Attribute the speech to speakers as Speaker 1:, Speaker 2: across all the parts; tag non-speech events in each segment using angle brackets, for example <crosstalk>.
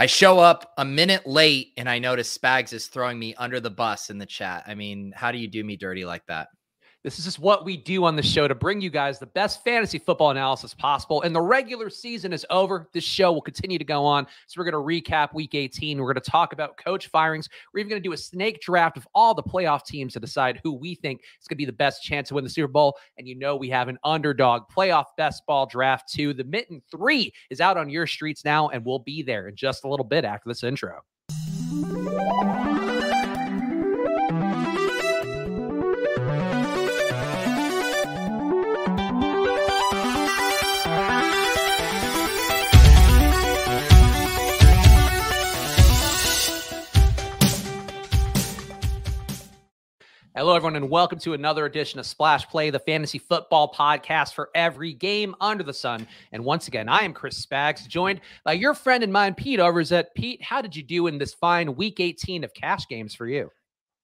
Speaker 1: I show up a minute late and I notice Spags is throwing me under the bus in the chat. I mean, how do you do me dirty like that?
Speaker 2: This is just what we do on the show to bring you guys the best fantasy football analysis possible. And the regular season is over. This show will continue to go on. So we're going to recap week 18. We're going to talk about coach firings. We're even going to do a snake draft of all the playoff teams to decide who we think is going to be the best chance to win the Super Bowl. And you know, we have an underdog playoff best ball draft too. The Mitten 3 is out on your streets now, and we'll be there in just a little bit after this intro. Hello, everyone, and welcome to another edition of Splash Play, the fantasy football podcast for every game under the sun. And once again, I am Chris Spags, joined by your friend and mine, Pete Overzet. At Pete, how did you do in this fine week 18 of cash games for you?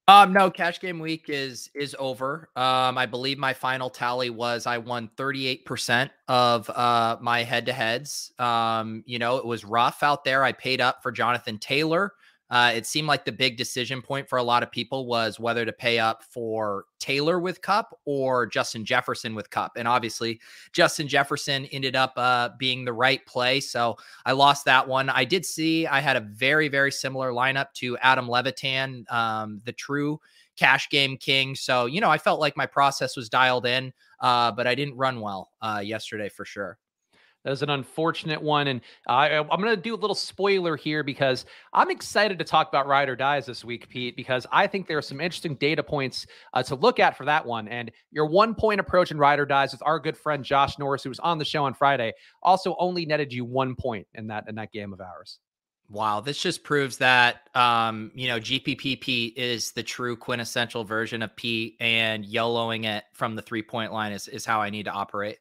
Speaker 1: Um, no, cash game week is is over. Um, I believe my final tally was I won 38% of uh my head to heads. Um, you know, it was rough out there. I paid up for Jonathan Taylor. Uh, it seemed like the big decision point for a lot of people was whether to pay up for Taylor with Kupp or Justin Jefferson with Kupp. And obviously, Justin Jefferson ended up uh, being the right play. So I lost that one. I did see I had a very, very similar lineup to Adam Levitan, um, the true cash game king. So, you know, I felt like my process was dialed in, uh, but I didn't run well uh, yesterday for sure.
Speaker 2: That was an unfortunate one. And I, I'm going to do a little spoiler here because I'm excited to talk about ride or dies this week, Pete, because I think there are some interesting data points uh, to look at for that one. And your one point approach in ride or dies with our good friend Josh Norris, who was on the show on Friday, also only netted you one point in that in that game of ours.
Speaker 1: Wow, this just proves that um, you know GPP Pete is the true quintessential version of Pete, and yellowing it from the three point line is is how I need to operate.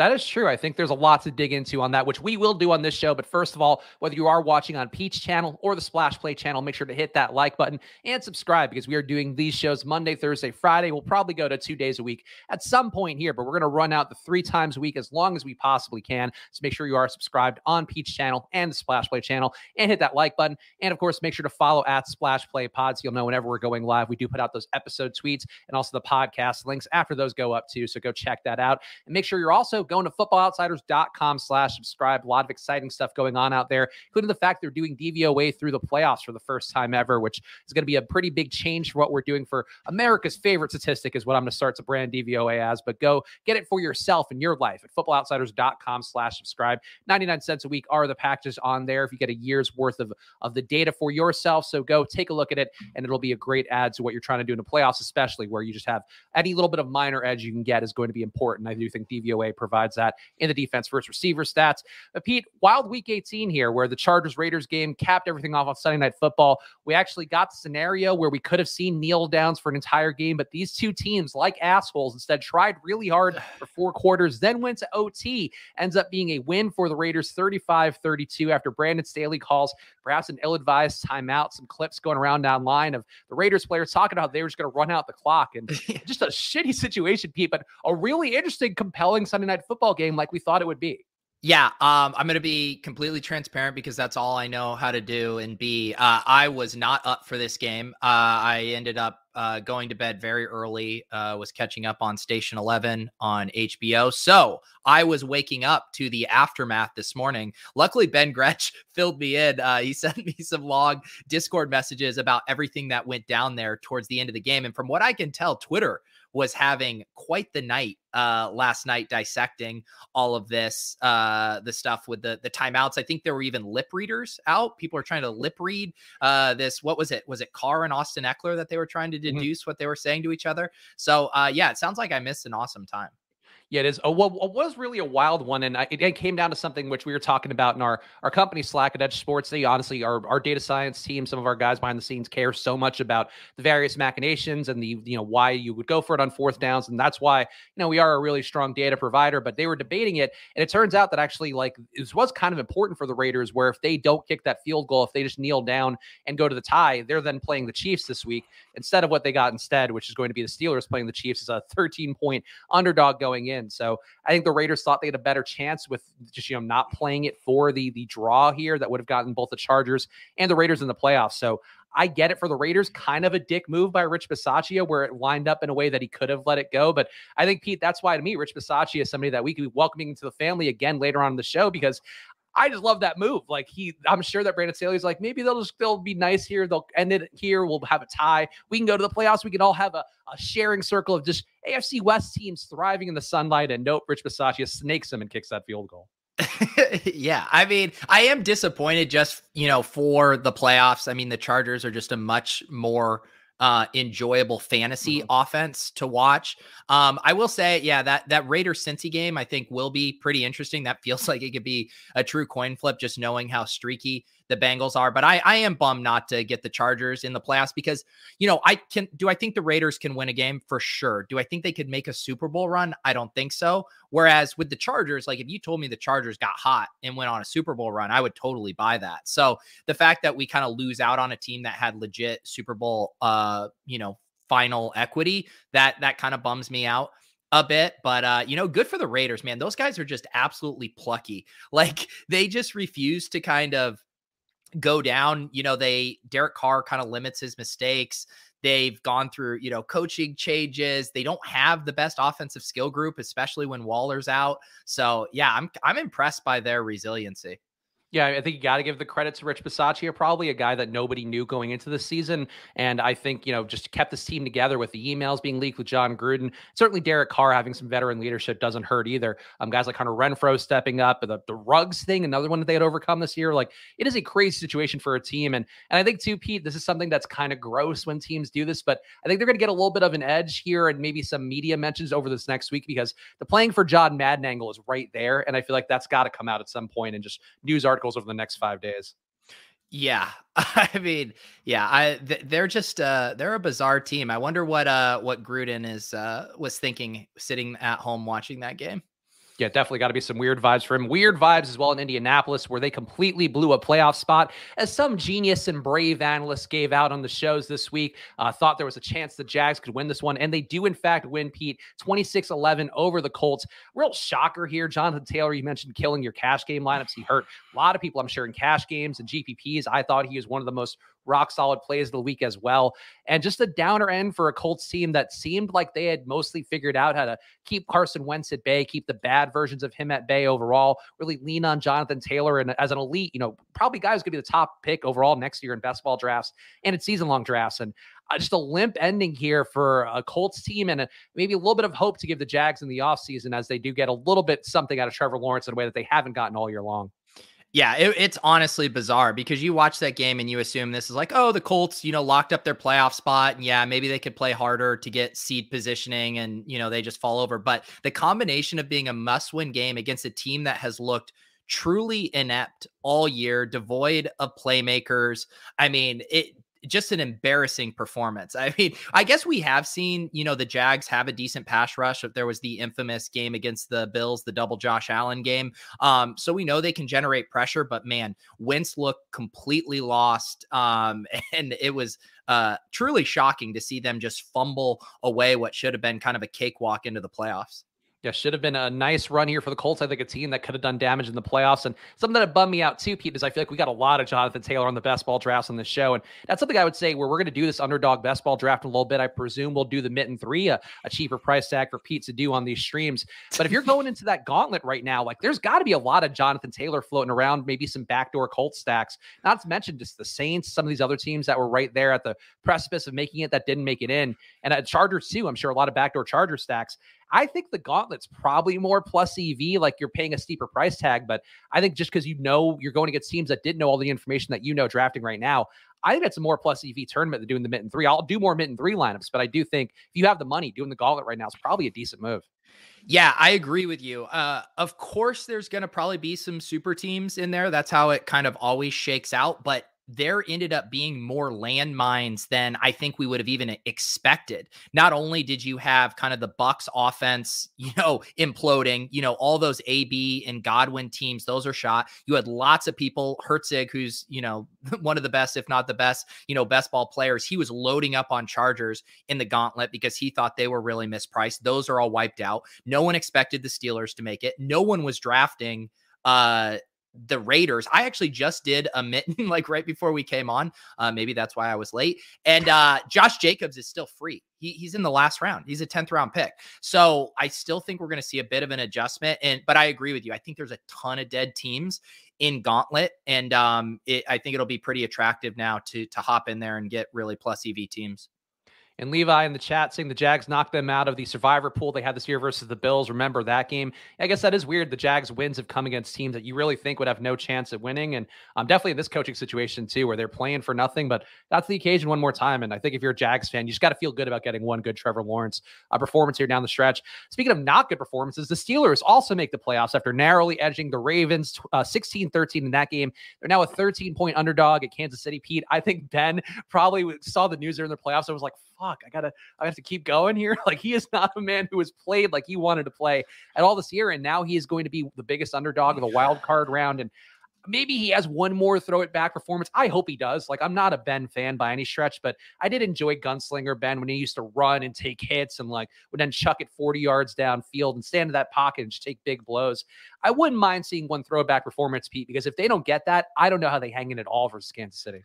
Speaker 2: That is true. I think there's a lot to dig into on that, which we will do on this show. But first of all, whether you are watching on Pete's channel or the Splash Play channel, make sure to hit that like button and subscribe because we are doing these shows Monday, Thursday, Friday. We'll probably go to two days a week at some point here, but we're going to run out the three times a week as long as we possibly can. So make sure you are subscribed on Pete's channel and the Splash Play channel and hit that like button. And of course, make sure to follow at Splash Play Pods. You'll know whenever we're going live. We do put out those episode tweets and also the podcast links after those go up too. So go check that out. And make sure you're also going to Football Outside insiders.com slash subscribe. A lot of exciting stuff going on out there, including the fact they're doing DVOA through the playoffs for the first time ever, which is going to be a pretty big change for what we're doing for America's favorite statistic is what I'm going to start to brand DVOA as. But go get it for yourself in your life at footballoutsiders.com slash subscribe. 99 cents a week are the packages on there if you get a year's worth of, of the data for yourself. So go take a look at it and it'll be a great add to what you're trying to do in the playoffs, especially where you just have any little bit of minor edge you can get is going to be important. I do think DVOA provides that in the defense first receiver stats. But Pete, wild week 18 here, where the Chargers Raiders game capped everything off on Sunday Night Football. We actually got the scenario where we could have seen kneel downs for an entire game, but these two teams, like assholes, instead tried really hard <sighs> for four quarters, then went to OT. Ends up being a win for the Raiders 35 32 after Brandon Staley calls perhaps an ill advised timeout. Some clips going around online of the Raiders players talking about they were just going to run out the clock and <laughs> just a shitty situation, Pete, but a really interesting, compelling Sunday night football game like we thought it would be.
Speaker 1: Yeah, um, I'm going to be completely transparent because that's all I know how to do. And B, uh, I was not up for this game. Uh, I ended up uh, going to bed very early, uh, was catching up on Station 11 on HBO. So I was waking up to the aftermath this morning. Luckily, Ben Gretch <laughs> filled me in. Uh, he <laughs> sent me some long Discord messages about everything that went down there towards the end of the game. And from what I can tell, Twitter was having quite the night uh, last night dissecting all of this, uh, the stuff with the the timeouts. I think there were even lip readers out. People are trying to lip read uh, this. What was it? Was it Carr and Austin Ekeler that they were trying to mm-hmm. deduce mm-hmm. what they were saying to each other? So uh, yeah, it sounds like I missed an awesome time.
Speaker 2: Yeah, it is. Oh, a, what, what was really a wild one, and it, it, came down to something which we were talking about in our our company Slack at Edge Sports. They honestly, our our data science team, some of our guys behind the scenes care so much about the various machinations and the you know why you would go for it on fourth downs, and that's why you know we are a really strong data provider. But they were debating it, and it turns out that actually like this was kind of important for the Raiders, where if they don't kick that field goal, if they just kneel down and go to the tie, they're then playing the Chiefs this week instead of what they got instead, which is going to be the Steelers playing the Chiefs as a 13 point underdog going in. In. So I think the Raiders thought they had a better chance with just you know not playing it for the the draw here that would have gotten both the Chargers and the Raiders in the playoffs. So I get it for the Raiders, kind of a dick move by Rich Bisaccia, where it lined up in a way that he could have let it go. But I think, Pete, that's why to me, Rich Bisaccia is somebody that we could be welcoming into the family again later on in the show because I just love that move. Like he, I'm sure that Brandon Staley's like, maybe they'll just they'll be nice here. They'll end it here. We'll have a tie. We can go to the playoffs. We can all have a, a sharing circle of just AFC West teams thriving in the sunlight. And nope, Rich Bisaccia snakes him and kicks that field goal. <laughs>
Speaker 1: yeah, I mean, I am disappointed just you know for the playoffs. I mean, the Chargers are just a much more uh, enjoyable fantasy mm-hmm. offense to watch. Um, I will say, yeah, that that Raiders Cincy game I think will be pretty interesting. That feels <laughs> like it could be a true coin flip, just knowing how streaky the Bengals are. But I, I am bummed not to get the Chargers in the playoffs because, you know, I can do I think the Raiders can win a game for sure. Do I think they could make a Super Bowl run? I don't think so. Whereas with the Chargers, like if you told me the Chargers got hot and went on a Super Bowl run, I would totally buy that. So the fact that we kind of lose out on a team that had legit Super Bowl uh, you know, final equity, that that kind of bums me out a bit, but uh, you know, good for the Raiders, man. Those guys are just absolutely plucky. <laughs> Like they just refuse to kind of go down. You know, they Derek Carr kind of limits his mistakes. They've gone through, you know, coaching changes. They don't have the best offensive skill group, especially when Waller's out. So yeah, I'm I'm impressed by their resiliency.
Speaker 2: Yeah, I think you got to give the credit to Rich Bisaccia, probably a guy that nobody knew going into the season. And I think, you know, just kept this team together with the emails being leaked with Jon Gruden. Certainly Derek Carr having some veteran leadership doesn't hurt either. Um, guys like Hunter Renfrow stepping up, the, the Ruggs thing, another one that they had overcome this year. Like it is a crazy situation for a team. And and I think too, Pete, this is something that's kind of gross when teams do this, but I think they're gonna get a little bit of an edge here and maybe some media mentions over this next week because the playing for John Madden angle is right there. And I feel like that's got to come out at some point and just news articles articles over the next five days.
Speaker 1: Yeah, <laughs> I mean, yeah, I th- they're just uh they're a bizarre team. I wonder what uh what Gruden is uh was thinking sitting at home watching that game
Speaker 2: yeah, definitely got to be some weird vibes for him. Weird vibes as well in Indianapolis, where they completely blew a playoff spot. As some genius and brave analysts gave out on the shows this week, uh, thought there was a chance the Jags could win this one. And they do, in fact, win, Pete, 26 11 over the Colts. Real shocker here. Jonathan Taylor, you mentioned killing your cash game lineups. He hurt a lot of people, I'm sure, in cash games and GPPs. I thought he was one of the most rock solid plays of the week as well. And just a downer end for a Colts team that seemed like they had mostly figured out how to keep Carson Wentz at bay, keep the bad versions of him at bay overall, really lean on Jonathan Taylor and as an elite, you know, probably guy who's going to be the top pick overall next year in best ball drafts and in season long drafts. And uh, just a limp ending here for a Colts team and a, maybe a little bit of hope to give the Jags in the offseason as they do get a little bit something out of Trevor Lawrence in a way that they haven't gotten all year long.
Speaker 1: Yeah, it, it's honestly bizarre because you watch that game and you assume this is like, oh, the Colts, you know, locked up their playoff spot. And yeah, maybe they could play harder to get seed positioning and, you know, they just fall over. But the combination of being a must win game against a team that has looked truly inept all year, devoid of playmakers. I mean, it just an embarrassing performance. <laughs> I mean, I guess we have seen, you know, the Jags have a decent pass rush. If there was the infamous game against the Bills, the double Josh Allen game. Um, so we know they can generate pressure, but man, Wentz looked completely lost. Um, <laughs> and it was uh truly shocking to see them just fumble away what should have been kind of a cakewalk into the playoffs.
Speaker 2: Yeah, should have been a nice run here for the Colts. I think a team that could have done damage in the playoffs. And something that bummed me out too, Pete, is I feel like we got a lot of Jonathan Taylor on the best ball drafts on this show. And that's something I would say where we're going to do this underdog best ball draft in a little bit. I presume we'll do the mitten three, a, a cheaper price tag for Pete to do on these streams. But if you're going into that gauntlet right now, like there's got to be a lot of Jonathan Taylor floating around, maybe some backdoor Colts stacks. Not to mention just the Saints, some of these other teams that were right there at the precipice of making it that didn't make it in. And at Chargers too, I'm sure a lot of backdoor Charger stacks. I think the gauntlet's probably more plus EV, like you're paying a steeper price tag. But I think just because you know you're going against teams that didn't know all the information that you know drafting right now, I think that's a more plus EV tournament than doing the mitten three. I'll do more mitten three lineups, but I do think if you have the money, doing the gauntlet right now is probably a decent move.
Speaker 1: Yeah, I agree with you. Uh, of course, there's going to probably be some super teams in there. That's how it kind of always shakes out. But there ended up being more landmines than I think we would have even expected. Not only did you have kind of the Bucs offense, <laughs> you know, imploding, you know, all those AB and Godwin teams, those are shot. You had lots of people, Herzig, who's, you know, <laughs> one of the best, if not the best, you know, best ball players. He was loading up on Chargers in the gauntlet because he thought they were really mispriced. Those are all wiped out. No one expected the Steelers to make it. No one was drafting uh the Raiders. I actually just did a mitten <laughs> like right before we came on. Uh, maybe that's why I was late. And uh, Josh Jacobs is still free. He, he's in the last round. He's a 10th round pick. So I still think we're going to see a bit of an adjustment. And but I agree with you. I think there's a ton of dead teams in Gauntlet, and um, it, I think it'll be pretty attractive now to to hop in there and get really plus EV teams.
Speaker 2: And Levi in the chat saying the Jags knocked them out of the survivor pool they had this year versus the Bills. Remember that game? I guess that is weird. The Jags wins have come against teams that you really think would have no chance at winning. And um, definitely in this coaching situation too, where they're playing for nothing. But that's the occasion one more time. And I think if you're a Jags fan, you just got to feel good about getting one good Trevor Lawrence uh, performance here down the stretch. Speaking of not good performances, the Steelers also make the playoffs after narrowly edging the Ravens uh, 16 uh, 13 in that game. They're now a 13 point underdog at Kansas City. Pete, I think Ben probably saw the news there in the playoffs. I was like, fuck, I gotta, I have to keep going here. <laughs> Like he is not a man who has played like he wanted to play at all this year, and now he is going to be the biggest underdog of the wild card round. And maybe he has one more throw it back performance. I hope he does. Like I'm not a Ben fan by any stretch, but I did enjoy Gunslinger Ben when he used to run and take hits and like would then chuck it 40 yards downfield and stand in that pocket and just take big blows. I wouldn't mind seeing one throwback performance, Pete, because if they don't get that, I don't know how they hang in at all versus Kansas City.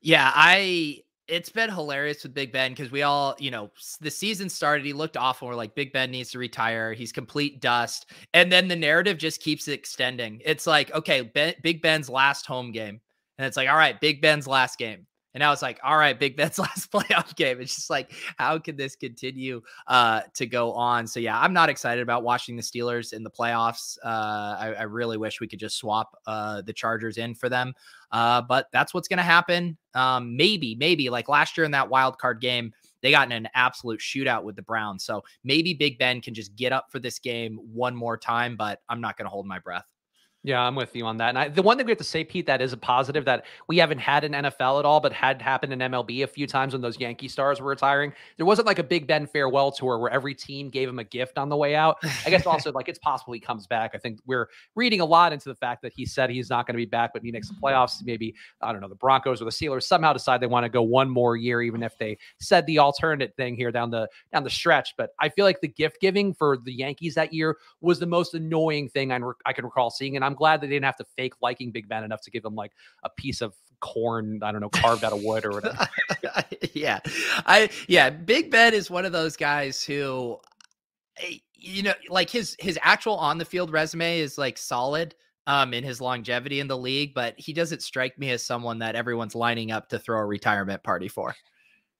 Speaker 1: Yeah, I it's been hilarious with Big Ben because we all, you know, the season started. He looked awful. We're like, Big Ben needs to retire. He's complete dust. And then the narrative just keeps extending. It's like, okay, ben, Big Ben's last home game. And it's like, all right, Big Ben's last game. And I was like, all right, Big Ben's <laughs> last playoff game. It's just like, how can this continue uh, to go on? So yeah, I'm not excited about watching the Steelers in the playoffs. Uh, I, I, really wish we could just swap uh, the Chargers in for them. Uh, but that's what's going to happen. Um, maybe, maybe like last year in that wild card game, they got in an absolute shootout with the Browns. So maybe Big Ben can just get up for this game one more time, but I'm not going to hold my breath.
Speaker 2: Yeah, I'm with you on that. And I, the one thing we have to say, Pete, that is a positive that we haven't had in NFL at all, but had happened in MLB a few times when those Yankee stars were retiring. There wasn't like a Big Ben farewell tour where every team gave him a gift on the way out. I guess also like it's possible he comes back. I think we're reading a lot into the fact that he said he's not going to be back, but he makes the playoffs. Maybe I don't know the Broncos or the Steelers somehow decide they want to go one more year, even if they said the alternate thing here down the down the stretch. But I feel like the gift giving for the Yankees that year was the most annoying thing I, I can recall seeing, and I'm glad they didn't have to fake liking Big Ben enough to give him like a piece of corn, I don't know, carved out of wood or whatever. <laughs>
Speaker 1: yeah. I yeah, Big Ben is one of those guys who eh, you know, like his his actual on the field resume is like solid um in his longevity in the league, but he doesn't strike me as someone that everyone's lining up to throw a retirement party for.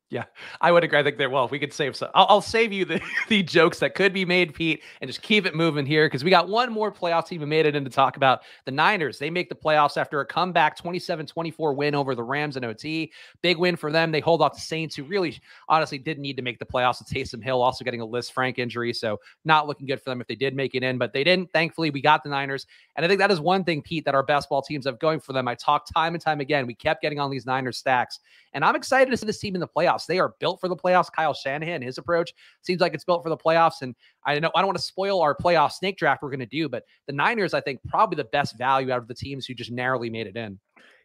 Speaker 2: Yeah, I would agree. I think that well, we could save some, I'll, I'll save you the, <laughs> the jokes that could be made, Pete, and just keep it moving here because we got one more playoff team who made it in to talk about the Niners. They make the playoffs after a comeback 27 24 win over the Rams in OT. Big win for them. They hold off the Saints, who really honestly didn't need to make the playoffs with Taysom Hill also getting a Lisfranc injury. So not looking good for them if they did make it in, but they didn't. Thankfully, we got the Niners. And I think that is one thing, Pete, that our best ball teams have going for them. I talked time and time again. We kept getting on these Niners stacks. And I'm excited to see this team in the playoffs. They are built for the playoffs. Kyle Shanahan, his approach seems like it's built for the playoffs. And I know I don't want to spoil our playoff snake draft we're going to do, but the Niners, I think, probably the best value out of the teams who just narrowly made it in.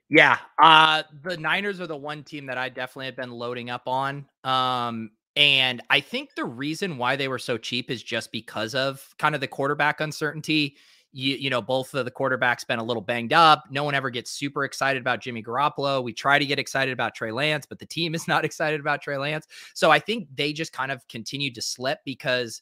Speaker 1: Yeah. Uh, the Niners are the one team that I definitely have been loading up on. Um, and I think the reason why they were so cheap is just because of kind of the quarterback uncertainty you, you know, both of the quarterbacks been a little banged up. No one ever gets super excited about Jimmy Garoppolo. We try to get excited about Trey Lance, but the team is <laughs> not excited about Trey Lance. So I think they just kind of continued to slip because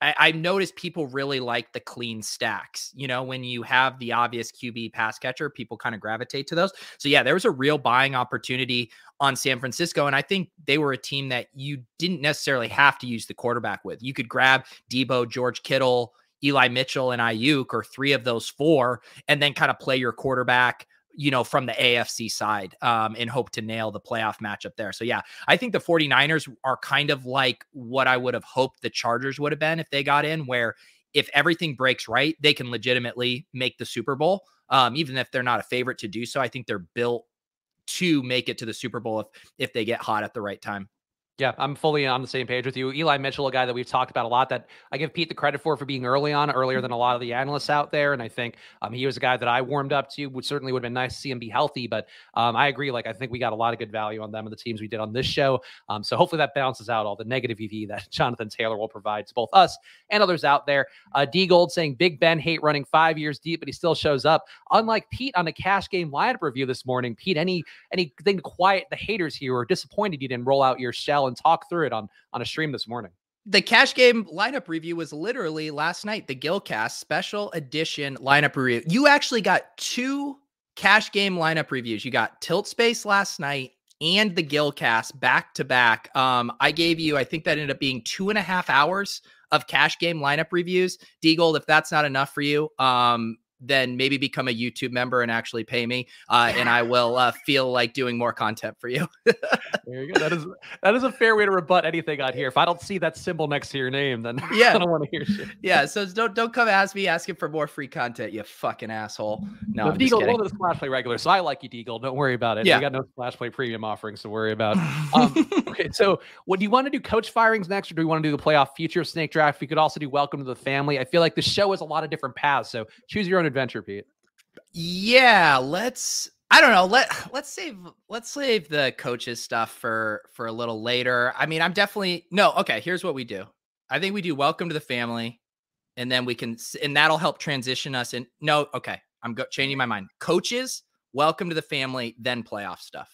Speaker 1: I, I noticed people really like the clean stacks. You know, when you have the obvious QB pass catcher, people kind of gravitate to those. So yeah, there was a real buying opportunity on San Francisco. And I think they were a team that you didn't necessarily have to use the quarterback with. You could grab Deebo, George Kittle, Eli Mitchell and Aiyuk or three of those four, and then kind of play your quarterback, you know, from the AFC side um, and hope to nail the playoff matchup there. So, yeah, I think the 49ers are kind of like what I would have hoped the Chargers would have been if they got in, where if everything breaks right, they can legitimately make the Super Bowl, um, even if they're not a favorite to do so. I think they're built to make it to the Super Bowl if if they get hot at the right time.
Speaker 2: Yeah, I'm fully on the same page with you. Eli Mitchell, a guy that we've talked about a lot that I give Pete the credit for for being early on, earlier than a lot of the analysts out there. And I think um, he was a guy that I warmed up to. Would certainly would have been nice to see him be healthy. But um, I agree. Like I think we got a lot of good value on them and the teams we did on this show. Um, so hopefully that balances out all the negative EV that <laughs> Jonathan Taylor will provide to both us and others out there. Uh, D Gold saying Big Ben hate running five years deep, but he still shows up. Unlike Pete on the cash game lineup review this morning, Pete, any anything to quiet the haters here or disappointed you didn't roll out your shell and talk through it on on a stream this morning.
Speaker 1: The cash game lineup review was literally last night, the Gilcast special edition lineup review. You actually got two cash game lineup reviews. You got Tilt Space last night and the Gilcast back to back. Um, I gave you, I think that ended up being two and a half hours of cash game lineup reviews. D Gold, if that's not enough for you, um, then maybe become a YouTube member and actually pay me, uh, and I <laughs> will uh, feel like doing more content for you. <laughs>
Speaker 2: there you go. That is that is a fair way to rebut anything on here. If I don't see that symbol next to your name, then <laughs> yeah, I don't want to hear shit.
Speaker 1: Yeah, so don't don't come ask me asking for more free content, you fucking asshole. No,
Speaker 2: no Deagle, one of the Splash Play regular, so I like you, Deagle. Don't worry about it. Yeah, we got no Splash Play premium offerings to worry about. Um, okay, so what do you want to do? Coach firings next, or do we want to do the playoff future snake draft? We could also do welcome to the family. I feel like the show has a lot of different paths, so choose your own adventure, Pete.
Speaker 1: Yeah, let's I don't know. Let <sighs> let's save let's save the coaches stuff for for a little later. I mean, I'm definitely no. Okay, here's what we do. I think we do welcome to the family, and then we can and that'll help transition us And No, okay, I'm go, changing my mind. Coaches, welcome to the family, then playoff stuff.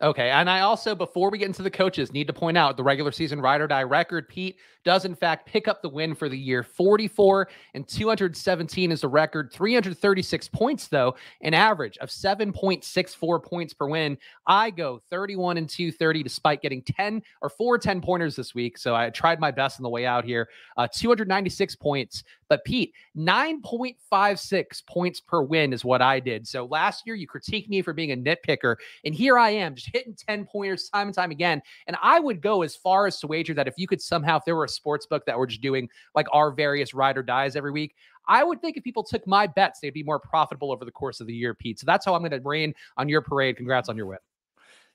Speaker 2: Okay. And I also, before we get into the coaches, need to point out the regular season ride or die record. Pete does, in fact, pick up the win for the year. 44 and 217 is the record. 336 points, though, an average of 7.64 points per win. I go 31 and 230 despite getting 10 or four 10 pointers this week. So I tried my best on the way out here. Uh, 296 points. But Pete, 9.56 points per win is what I did. So last year, you critiqued me for being a nitpicker. And here I am, just hitting 10 pointers time and time again. And I would go as far as to wager that if you could somehow, if there were a sports book that were just doing like our various ride or dies every week, I would think if people took my bets, they'd be more profitable over the course of the year, Pete. So that's how I'm going to rain on your parade. Congrats on your win.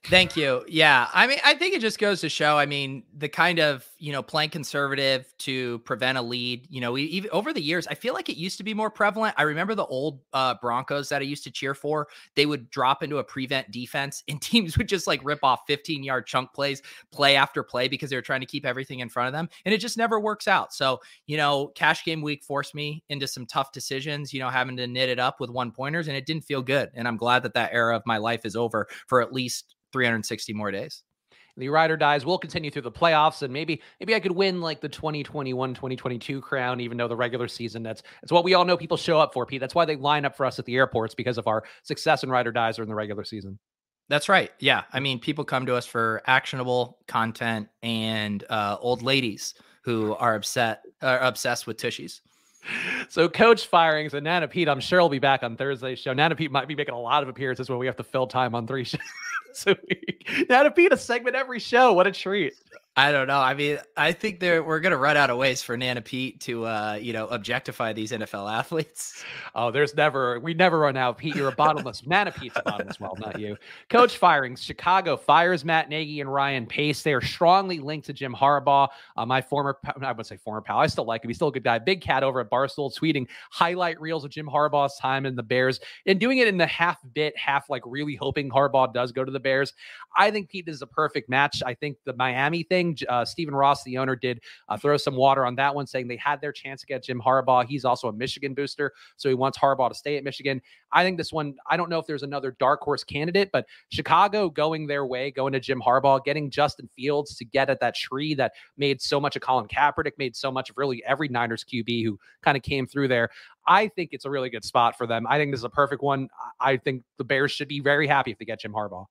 Speaker 1: Thank you. Yeah. I mean, I think it just goes to show, I mean, the kind of, you know, playing conservative to prevent a lead, you know, even over the years, I feel like it used to be more prevalent. I remember the old uh, Broncos that I used to cheer for, they would drop into a prevent defense and <laughs> teams would just like rip off 15 yard chunk plays, play after play because they were trying to keep everything in front of them. And it just never works out. So, you know, cash game week forced me into some tough decisions, you know, having to knit it up with one pointers and it didn't feel good. And I'm glad that that era of my life is over for at least 360 more days.
Speaker 2: The ride or dies. We'll continue through the playoffs, and maybe maybe I could win like the 2021 2022 crown, even though the regular season that's that's what we all know people show up for. Pete, that's why they line up for us at the airports because of our success in ride or dies or in the regular season.
Speaker 1: That's right. Yeah, I mean, people come to us for actionable content and uh, old ladies who are upset are obsessed with tushies.
Speaker 2: So coach firings and Nana Pete, I'm sure will be back on Thursday's show. Nana Pete might be making a lot of appearances when we have to fill time on three <laughs> shows a week. Nana Pete, a segment every show. What a treat.
Speaker 1: I don't know. I mean, I think there we're gonna run out of ways for Nana Pete to uh, you know, objectify these NFL athletes.
Speaker 2: Oh, there's never we never run out. Of Pete, you're a bottomless <laughs> Nana Pete's a bottomless well, not you. Coach firings. Chicago fires Matt Nagy and Ryan Pace. They are strongly linked to Jim Harbaugh. Uh, my former I would say former pal. I still like him. He's still a good guy. Big cat over at Barstool tweeting highlight reels of Jim Harbaugh's time in the Bears and doing it in the half bit, half like really hoping Harbaugh does go to the Bears. I think Pete is a perfect match. I think the Miami thing thing. Uh, Stephen Ross, the owner, did uh, throw some water on that one, saying they had their chance to get Jim Harbaugh. He's also a Michigan booster, so he wants Harbaugh to stay at Michigan. I think this one, I don't know if there's another dark horse candidate, but Chicago going their way, going to Jim Harbaugh, getting Justin Fields to get at that tree that made so much of Colin Kaepernick, made so much of really every Niners QB who kind of came through there. I think it's a really good spot for them. I think this is a perfect one. I think the Bears should be very happy if they get Jim Harbaugh.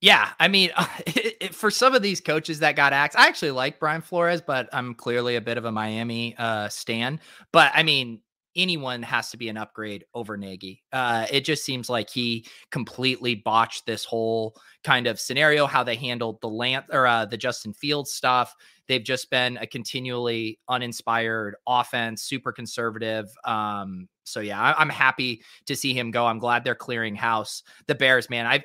Speaker 1: Yeah, I mean, <laughs> it, it, for some of these coaches that got axed, I actually like Brian Flores, but I'm clearly a bit of a Miami uh, stan. But I mean, anyone has to be an upgrade over Nagy. Uh, it just seems like he completely botched this whole kind of scenario. How they handled the Lance or uh, the Justin Fields stuff. They've just been a continually uninspired offense, super conservative. Um, so yeah, I, am happy to see him go. I'm glad they're clearing house. The Bears, man, I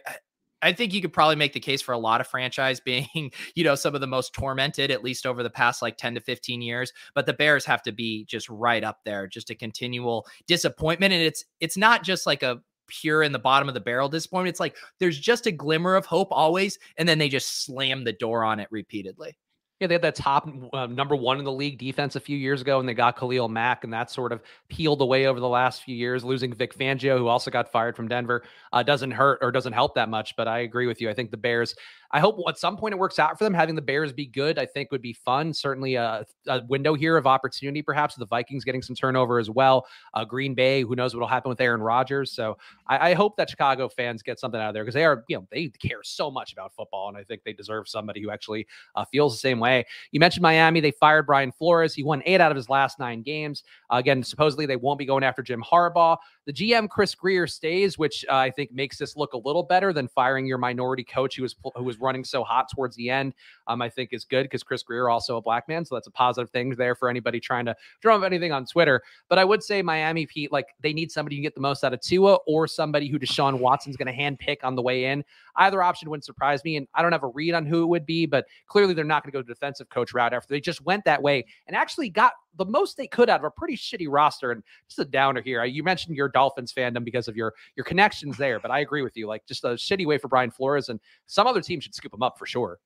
Speaker 1: I think you could probably make the case for a lot of franchise being, <laughs> you know, some of the most tormented, at least over the past like 10 to 15 years. But the Bears have to be just right up there, just a continual disappointment. And it's it's not just like a pure in the bottom of the barrel disappointment. It's like there's just a glimmer of hope always, and then they just slam the door on it repeatedly.
Speaker 2: Yeah, they had that top uh, number one in the league defense a few years ago, and they got Khalil Mack, and that sort of peeled away over the last few years. Losing Vic Fangio, who also got fired from Denver, uh, doesn't hurt or doesn't help that much. But I agree with you. I think the Bears I hope at some point it works out for them. Having the Bears be good, I think, would be fun. Certainly a, a window here of opportunity, perhaps. The Vikings getting some turnover as well. Uh, Green Bay, who knows what will happen with Aaron Rodgers. So I, I hope that Chicago fans get something out of there because they are, you know, they care so much about football, and I think they deserve somebody who actually uh, feels the same way. You mentioned Miami; they fired Brian Flores. He won eight out of his last nine games. Uh, again, supposedly they won't be going after Jim Harbaugh. The GM Chris Grier stays, which uh, I think makes this look a little better than firing your minority coach who was who was running so hot towards the end. Um, I think is good because Chris Grier also a black man, so that's a positive thing there for anybody trying to drum up anything on Twitter. But I would say Miami, Pete, like they need somebody who get the most out of Tua or somebody who Deshaun Watson's going to hand pick on the way in. Either option wouldn't surprise me, and I don't have a read on who it would be, but clearly they're not going to go defensive coach route after they just went that way and actually got the most they could out of a pretty shitty roster. And just a downer here. You mentioned your Dolphins fandom because of your your connections there, but I agree with you. Like just a shitty way for Brian Flores, and some other team should scoop him up for sure.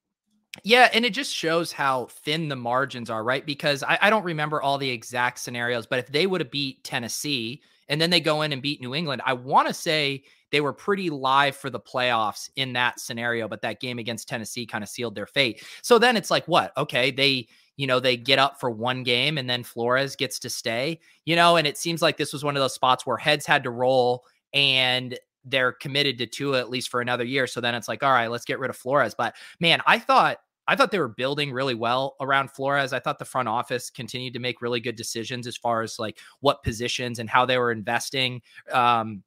Speaker 1: Yeah, and it just shows how thin the margins are, right? Because I, I don't remember all the exact scenarios, but if they would have beat Tennessee and then they go in and beat New England, I want to say they were pretty live for the playoffs in that scenario, but that game against Tennessee kind of sealed their fate. So then it's like, what? Okay, they you know, they get up for one game and then Flores gets to stay, you know, and it seems like this was one of those spots where heads had to roll and they're committed to Tua at least for another year. So then it's like, all right, let's get rid of Flores. But man, I thought I thought they were building really well around Flores. I thought the front office continued to make really good decisions as far as like what positions and how they were investing. Um,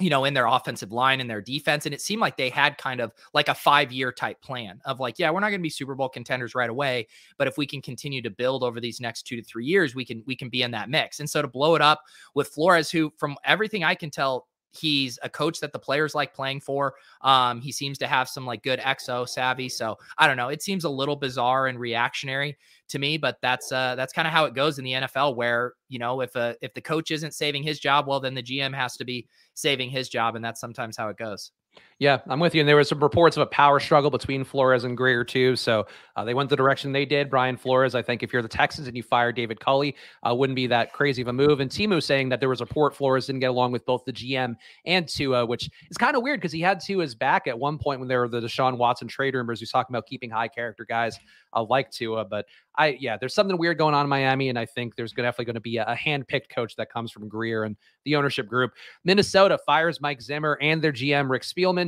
Speaker 1: you know, in their offensive line and their defense. And it seemed like they had kind of like a five year type plan of like, yeah, we're not going to be Super Bowl contenders right away, but if we can continue to build over these next two to three years, we can we can be in that mix. And so to blow it up with Flores, who from everything I can tell, he's a coach that the players like playing for. Um, he seems to have some like good exo savvy. So I don't know. It seems a little bizarre and reactionary to me, but that's uh that's kind of how it goes in the NFL where, you know, if a if the coach isn't saving his job, well then the GM has to be saving his job and that's sometimes how it goes.
Speaker 2: Yeah, I'm with you. And there was some reports of a power struggle between Flores and Grier too. So uh, they went the direction they did. Brian Flores, I think, if you're the Texans and you fire David Culley, uh, wouldn't be that crazy of a move. And Timu saying that there was a report Flores didn't get along with both the GM and Tua, which is kind of weird because he had Tua's back at one point when there were the Deshaun Watson trade rumors. He's talking about keeping high character guys uh, like Tua, but I yeah, there's something weird going on in Miami, and I think there's definitely going to be a, a hand-picked coach that comes from Grier and the ownership group. Minnesota fires Mike Zimmer and their GM Rick Spielman.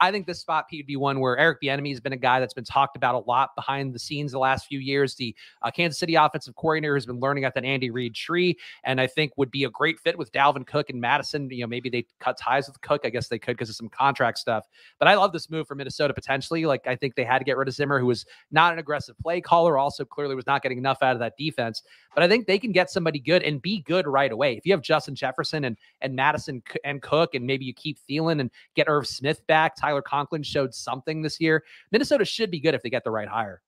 Speaker 2: I think this spot Pete would be one where Eric Bieniemy has been a guy that's been talked about a lot behind the scenes the last few years. The uh, Kansas City offensive coordinator has been learning at that Andy Reid tree, and I think would be a great fit with Dalvin Cook and Mattison. You know, maybe they cut ties with Cook. I guess they could because of some contract stuff. But I love this move for Minnesota potentially. Like I think they had to get rid of Zimmer, who was not an aggressive play caller, also clearly was not getting enough out of that defense. But I think they can get somebody good and be good right away. If you have Justin Jefferson and and Mattison and Cook, and maybe you keep Thielen and get Irv Smith back, Tyler Conklin showed something this year. Minnesota should be good if they get the right hire.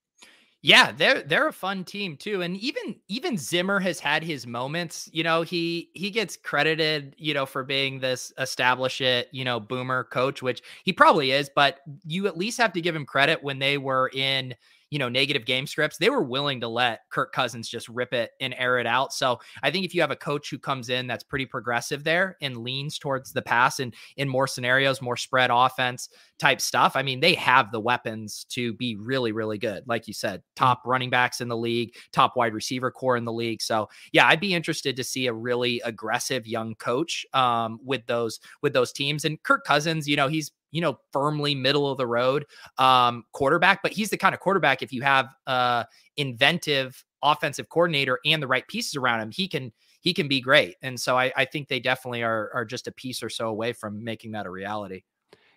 Speaker 1: Yeah, they're they're a fun team too. And even even Zimmer has had his moments. You know, he he gets credited, you know, for being this establish it, you know, boomer coach, which he probably is, but you at least have to give him credit when they were in you know, negative game scripts, they were willing to let Kirk Cousins just rip it and air it out. So I think if you have a coach who comes in that's pretty progressive there and leans towards the pass and in more scenarios, more spread offense type stuff, I mean, they have the weapons to be really, really good. Like you said, mm. top running backs in the league, top wide receiver core in the league. So yeah, I'd be interested to see a really aggressive young coach um, with those with those teams. And Kirk Cousins, you know, he's you know, firmly middle of the road um, quarterback, but he's the kind of quarterback if you have uh inventive offensive coordinator and the right pieces around him, he can he can be great. And so I, I think they definitely are are just a piece or so away from making that a reality.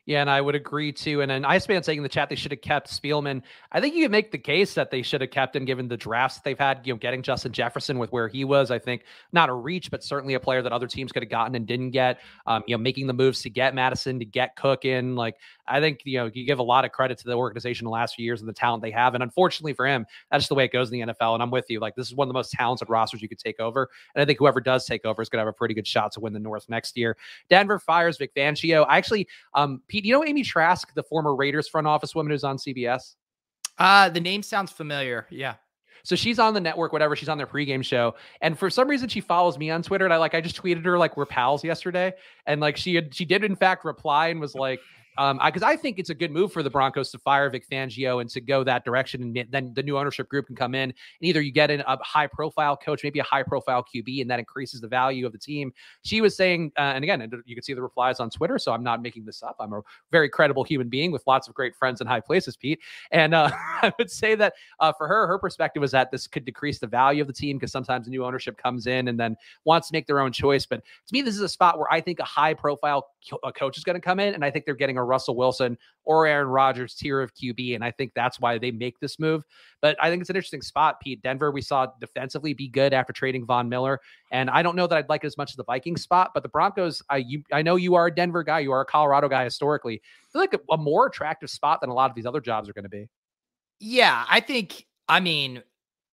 Speaker 2: Yeah, and I would agree too. And then Iceman saying in the chat they should have kept Spielman. I think you could make the case that they should have kept him given the drafts they've had. You know, getting Justin Jefferson with where he was, I think not a reach, but certainly a player that other teams could have gotten and didn't get. Um, you know, making the moves to get Mattison, to get Cook in. Like, I think you know you give a lot of credit to the organization the last few years and the talent they have. And unfortunately for him, that's the way it goes in the NFL. And I'm with you. Like, this is one of the most talented rosters you could take over. And I think whoever does take over is going to have a pretty good shot to win the North next year. Denver fires Vic Fangio. I actually, um, Pete, you know Amy Trask, the former Raiders front office woman who's on CBS?
Speaker 1: Uh, the name sounds familiar. Yeah.
Speaker 2: So she's on the network, whatever. She's on their pregame show, and for some reason she follows me on Twitter. And I like, I just tweeted her like we're pals yesterday, and like she had, she did in fact reply and was like, um, because I, I, think it's a good move for the Broncos to fire Vic Fangio and to go that direction, and then the new ownership group can come in and either you get in a high profile coach, maybe a high profile QB, and that increases the value of the team. She was saying, uh, and again, you can see the replies on Twitter, so I'm not making this up. I'm a very credible human being with lots of great friends in high places, Pete, and uh, <laughs> I would say that uh, for her, her perspective was that this could decrease the value of the team because sometimes new ownership comes in and then wants to make their own choice. But to me, this is a spot where I think a high profile co- coach is going to come in, and I think they're getting a Russell Wilson or Aaron Rodgers tier of QB. And I think that's why they make this move. But I think it's an interesting spot, Pete. Denver, we saw defensively be good after trading Von Miller. And I don't know that I'd like it as much as the Vikings spot, but the Broncos, I you I know you are a Denver guy, you are a Colorado guy historically. I feel like a, a more attractive spot than a lot of these other jobs are going to be.
Speaker 1: Yeah, I think I mean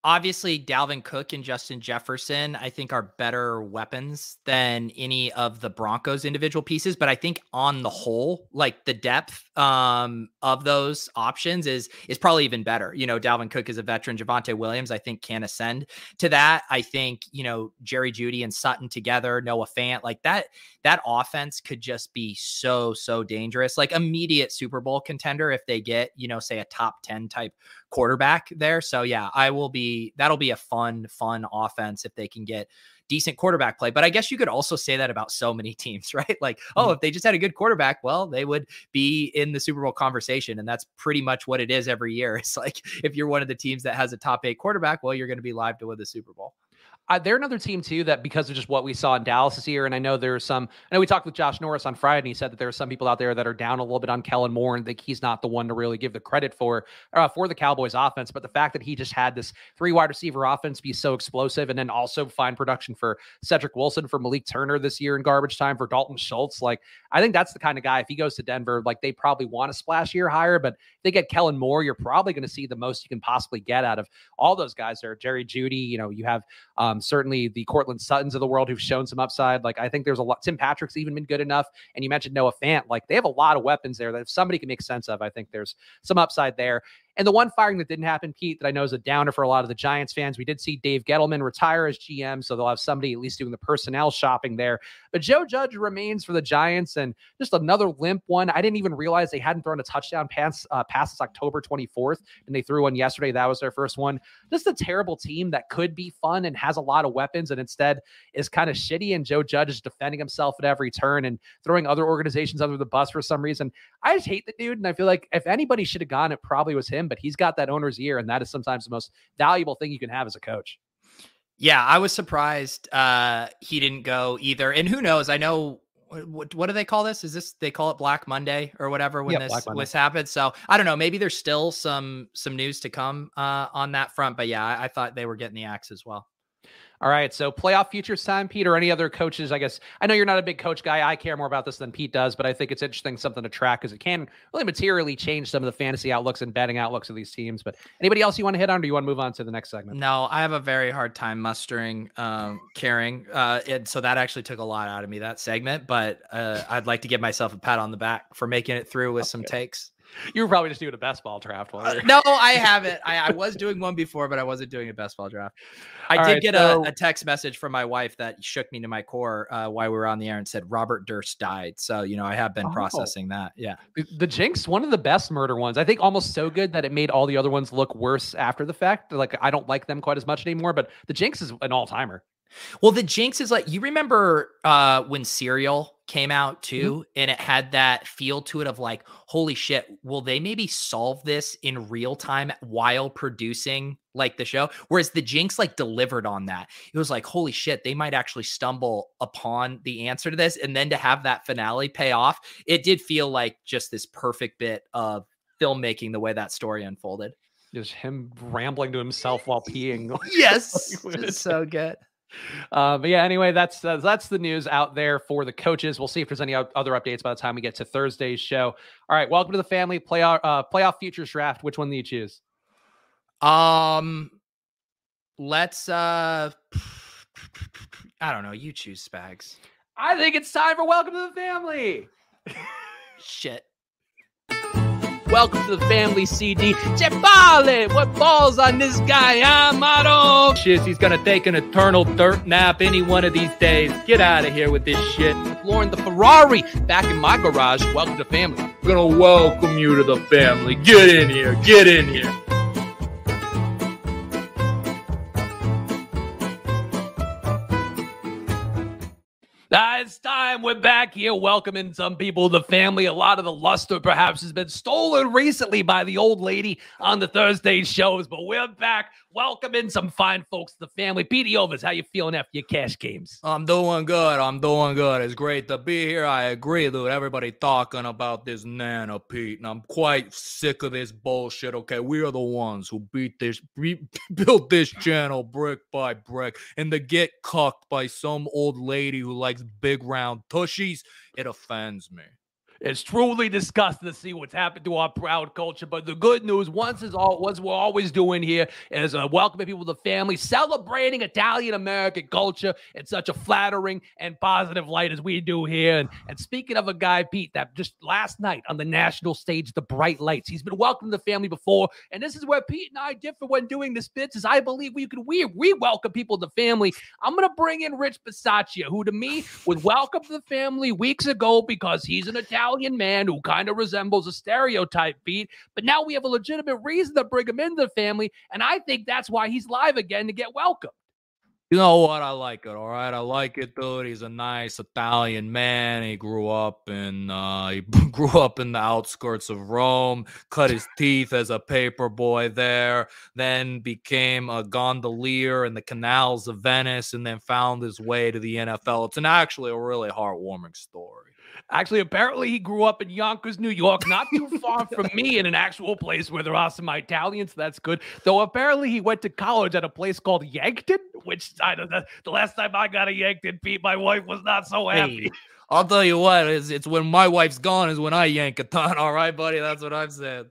Speaker 1: obviously Dalvin Cook and Justin Jefferson, I think are better weapons than any of the Broncos individual pieces. But I think on the whole, like the depth um, of those options is is probably even better. You know, Dalvin Cook is a veteran. Javonte Williams, I think, can ascend to that. I think you know Jerry Jeudy and Sutton together, Noah Fant, like that. That offense could just be so so dangerous. Like immediate Super Bowl contender if they get you know say a top ten type quarterback there. So yeah, I will be that'll be a fun, fun offense if they can get decent quarterback play. But I guess you could also say that about so many <laughs> teams, right? Like, oh, mm-hmm. if they just had a good quarterback, well, they would be in the Super Bowl conversation. And that's pretty much what it is every year. <laughs> It's like if you're one of the teams that has a top eight quarterback, well, you're going to be live to win the Super Bowl.
Speaker 2: Uh, they're another team too that because of just what we saw in Dallas this year, and I know there's some. I know we talked with Josh Norris on Friday, and he said that there are some people out there that are down a little bit on Kellen Moore, and think he's not the one to really give the credit for uh, for the Cowboys offense. But the fact that he just had this three wide receiver offense be so explosive, and then also find production for Cedric Wilson, for Malik Turner this year in garbage time, for Dalton Schultz, like I think that's the kind of guy. If he goes to Denver, like they probably want a splash year higher, but if they get Kellen Moore, you're probably going to see the most you can possibly get out of all those guys. There, Jerry Jeudy, you know, you have um, Um, certainly the Courtland Suttons of the world who've shown some upside. Like I think there's a lot. Tim Patrick's even been good enough, and you mentioned Noah Fant. Like they have a lot of weapons there that if somebody can make sense of, I think there's some upside there. And the one firing that didn't happen, Pete, that I know is a downer for a lot of the Giants fans, we did see Dave Gettleman retire as GM, so they'll have somebody at least doing the personnel shopping there. But Joe Judge remains for the Giants, and just another limp one. I didn't even realize they hadn't thrown a touchdown pass uh, past October 24th, and they threw one yesterday. That was their first one. Just a terrible team that could be fun and has a lot of weapons, and instead is kind of shitty. And Joe Judge is defending himself at every turn and throwing other organizations under the bus for some reason. I just hate the dude, and I feel like if anybody should have gone, it probably was him. But he's got that owner's ear, and that is sometimes the most valuable thing you can have as a coach.
Speaker 1: Yeah, I was surprised uh, he didn't go either. And who knows? I know what, what do they call this? Is this they call it Black Monday or whatever when this this happened? So I don't know. Maybe there's still some some news to come uh, on that front. But yeah, I, I thought they were getting the axe as well.
Speaker 2: All right. So playoff futures time, Pete, or any other coaches? I guess I know you're not a big coach guy. I care more about this than Pete does, but I think it's interesting something to track because it can really materially change some of the fantasy outlooks and betting outlooks of these teams. But anybody else you want to hit on, or you want to move on to the next segment?
Speaker 1: No, I have a very hard time mustering um, caring, uh, and so that actually took a lot out of me that segment. But uh, I'd like to give myself a pat on the back for making it through with okay. some takes.
Speaker 2: You were probably just doing a best ball draft. Uh, <laughs>
Speaker 1: no, I haven't. I, I, was doing one before, but I wasn't doing a best ball draft. I All did right, get so... a, a, text message from my wife that shook me to my core uh, while we were on the air and said Robert Durst died. So you know, I have been oh. processing that. Yeah,
Speaker 2: the, the, Jinx, one of the best murder ones. I think almost so good that it made all the other ones look worse after the fact. Like I don't like them quite as much anymore. But the Jinx is an all timer.
Speaker 1: Well, the Jinx is like you remember uh when Serial came out mm-hmm. too, mm-hmm. and it had that feel to it of like, holy shit, will they maybe solve this in real time while producing
Speaker 3: like the show. Whereas the Jinx like delivered on that. It was like, holy shit, they might actually stumble upon the answer to this. And then to have that finale pay off, it did feel like just this perfect bit of filmmaking the way that story unfolded.
Speaker 2: Just him rambling to himself while peeing. <laughs>
Speaker 3: yes, it's so good.
Speaker 2: Uh, but yeah, anyway, that's uh, that's the news out there for the coaches. We'll see if there's any other updates by the time we get to Thursday's show. All right, welcome to the family playoff uh, playoff futures draft. Which one do you choose?
Speaker 3: Um, let's uh, I don't know. You choose Spags.
Speaker 2: I think it's time for welcome to the family.
Speaker 3: Shit.
Speaker 2: Welcome to the family CD. Chepale, what balls on this guy, Amaro?
Speaker 1: Shit, he's gonna take an eternal dirt nap any one of these days. Get out of here with this shit.
Speaker 2: Lauren the Ferrari back in my garage. Welcome to the family.
Speaker 1: I'm gonna welcome you to the family. Get in here. Get in here.
Speaker 2: Ah, it's time. We're back here welcoming some people to the family. A lot of the luster perhaps has been stolen recently by the old lady on the Thursday shows, but we're back welcoming some fine folks to the family. Petey Overs, how you feeling after your cash games?
Speaker 1: I'm doing good. I'm doing good. It's great to be here. I agree, dude. Everybody talking about this Nana Pete, and I'm quite sick of this bullshit. Okay, we are the ones who beat this, re- <laughs> built this channel brick by brick, and to get cucked by some old lady who likes big round tushies, it offends me.
Speaker 2: It's truly disgusting to see what's happened to our proud culture. But the good news, once is all, what we're always doing here, is uh, welcoming people to the family, celebrating Italian American culture in such a flattering and positive light as we do here. And, and speaking of a guy, Pete, that just last night on the national stage, the bright lights, he's been welcomed to the family before. And this is where Pete and I differ when doing this bits, is I believe we can we, we welcome people to the family. I'm going to bring in Rich Bisaccia, who to me was welcome the family weeks ago because he's an Italian Italian man who kind of resembles a stereotype beat. But now we have a legitimate reason to bring him into the family. And I think that's why he's live again to get welcomed.
Speaker 1: You know what? I like it. All right, I like it, dude. He's a nice Italian man. He grew up in uh, <laughs> he grew up in the outskirts of Rome. Cut his teeth as a paper boy there. Then became a gondolier in the canals of Venice, and then found his way to the NFL. It's an actually a really heartwarming story.
Speaker 2: Actually, apparently he grew up in Yonkers, New York, not too <laughs> far from me in an actual place where there are some Italians. So that's good. Though apparently he went to college at a place called Yankton, which I don't know. The last time I got a Yankton, Pete, my wife was not so happy.
Speaker 1: Hey, I'll tell you what, it's, it's when my wife's gone is when I yank a ton. <laughs> All right, buddy. That's what I've said.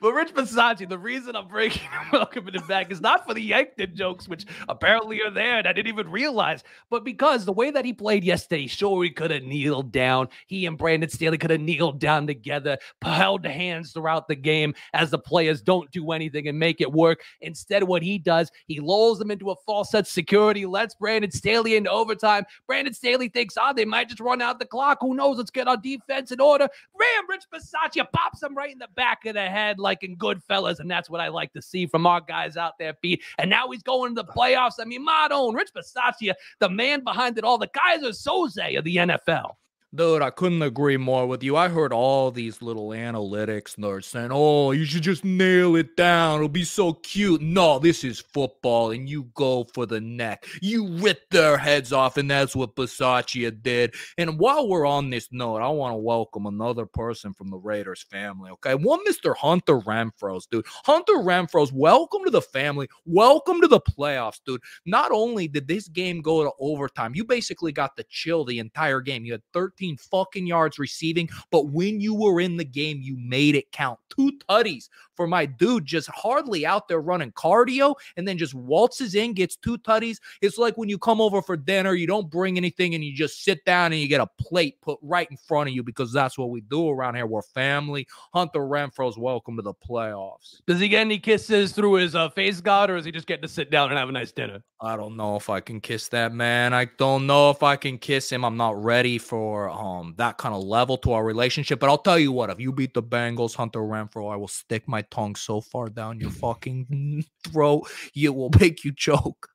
Speaker 2: But Rich Bisaccia, the reason I'm breaking welcoming him back is not for the Yankton jokes, which apparently are there and I didn't even realize, but because the way that he played yesterday, sure, he could have kneeled down. He and Brandon Staley could have kneeled down together, held hands throughout the game as the players don't do anything and make it work. Instead, what he does, he lulls them into a false set of security, lets Brandon Staley into overtime. Brandon Staley thinks, oh, they might just run out the clock. Who knows? Let's get our defense in order. Ram Rich Bisaccia pops him right in the back of the head like in Goodfellas, and that's what I like to see from our guys out there, Pete. And now he's going to the playoffs. I mean, my own Rich Bisaccia, the man behind it all, the Keyser Soze of the NFL.
Speaker 1: Dude, I couldn't agree more with you. I heard all these little analytics nerds saying, oh, you should just nail it down. It'll be so cute. No, this is football, and you go for the neck. You rip their heads off, and that's what Bisaccia did. And while we're on this note, I want to welcome another person from the Raiders family, okay? One Mr. Hunter Renfrows, dude. Hunter Renfrows, welcome to the family. Welcome to the playoffs, dude. Not only did this game go to overtime, you basically got to chill the entire game. You had 13 fucking yards receiving, but when you were in the game, you made it count. Two tutties for my dude, just hardly out there running cardio and then just waltzes in, gets two tutties. It's like when you come over for dinner, you don't bring anything and you just sit down and you get a plate put right in front of you because that's what we do around here. We're family. Hunter Renfrow's welcome to the playoffs.
Speaker 2: Does he get any kisses through his uh, face guard or is he just getting to sit down and have a nice dinner?
Speaker 1: I don't know if I can kiss that man. I don't know if I can kiss him. I'm not ready for um that kind of level to our relationship. But I'll tell you what, if you beat the Bengals, Hunter Renfrow, I will stick my tongue so far down your fucking <laughs> throat, it will make you choke.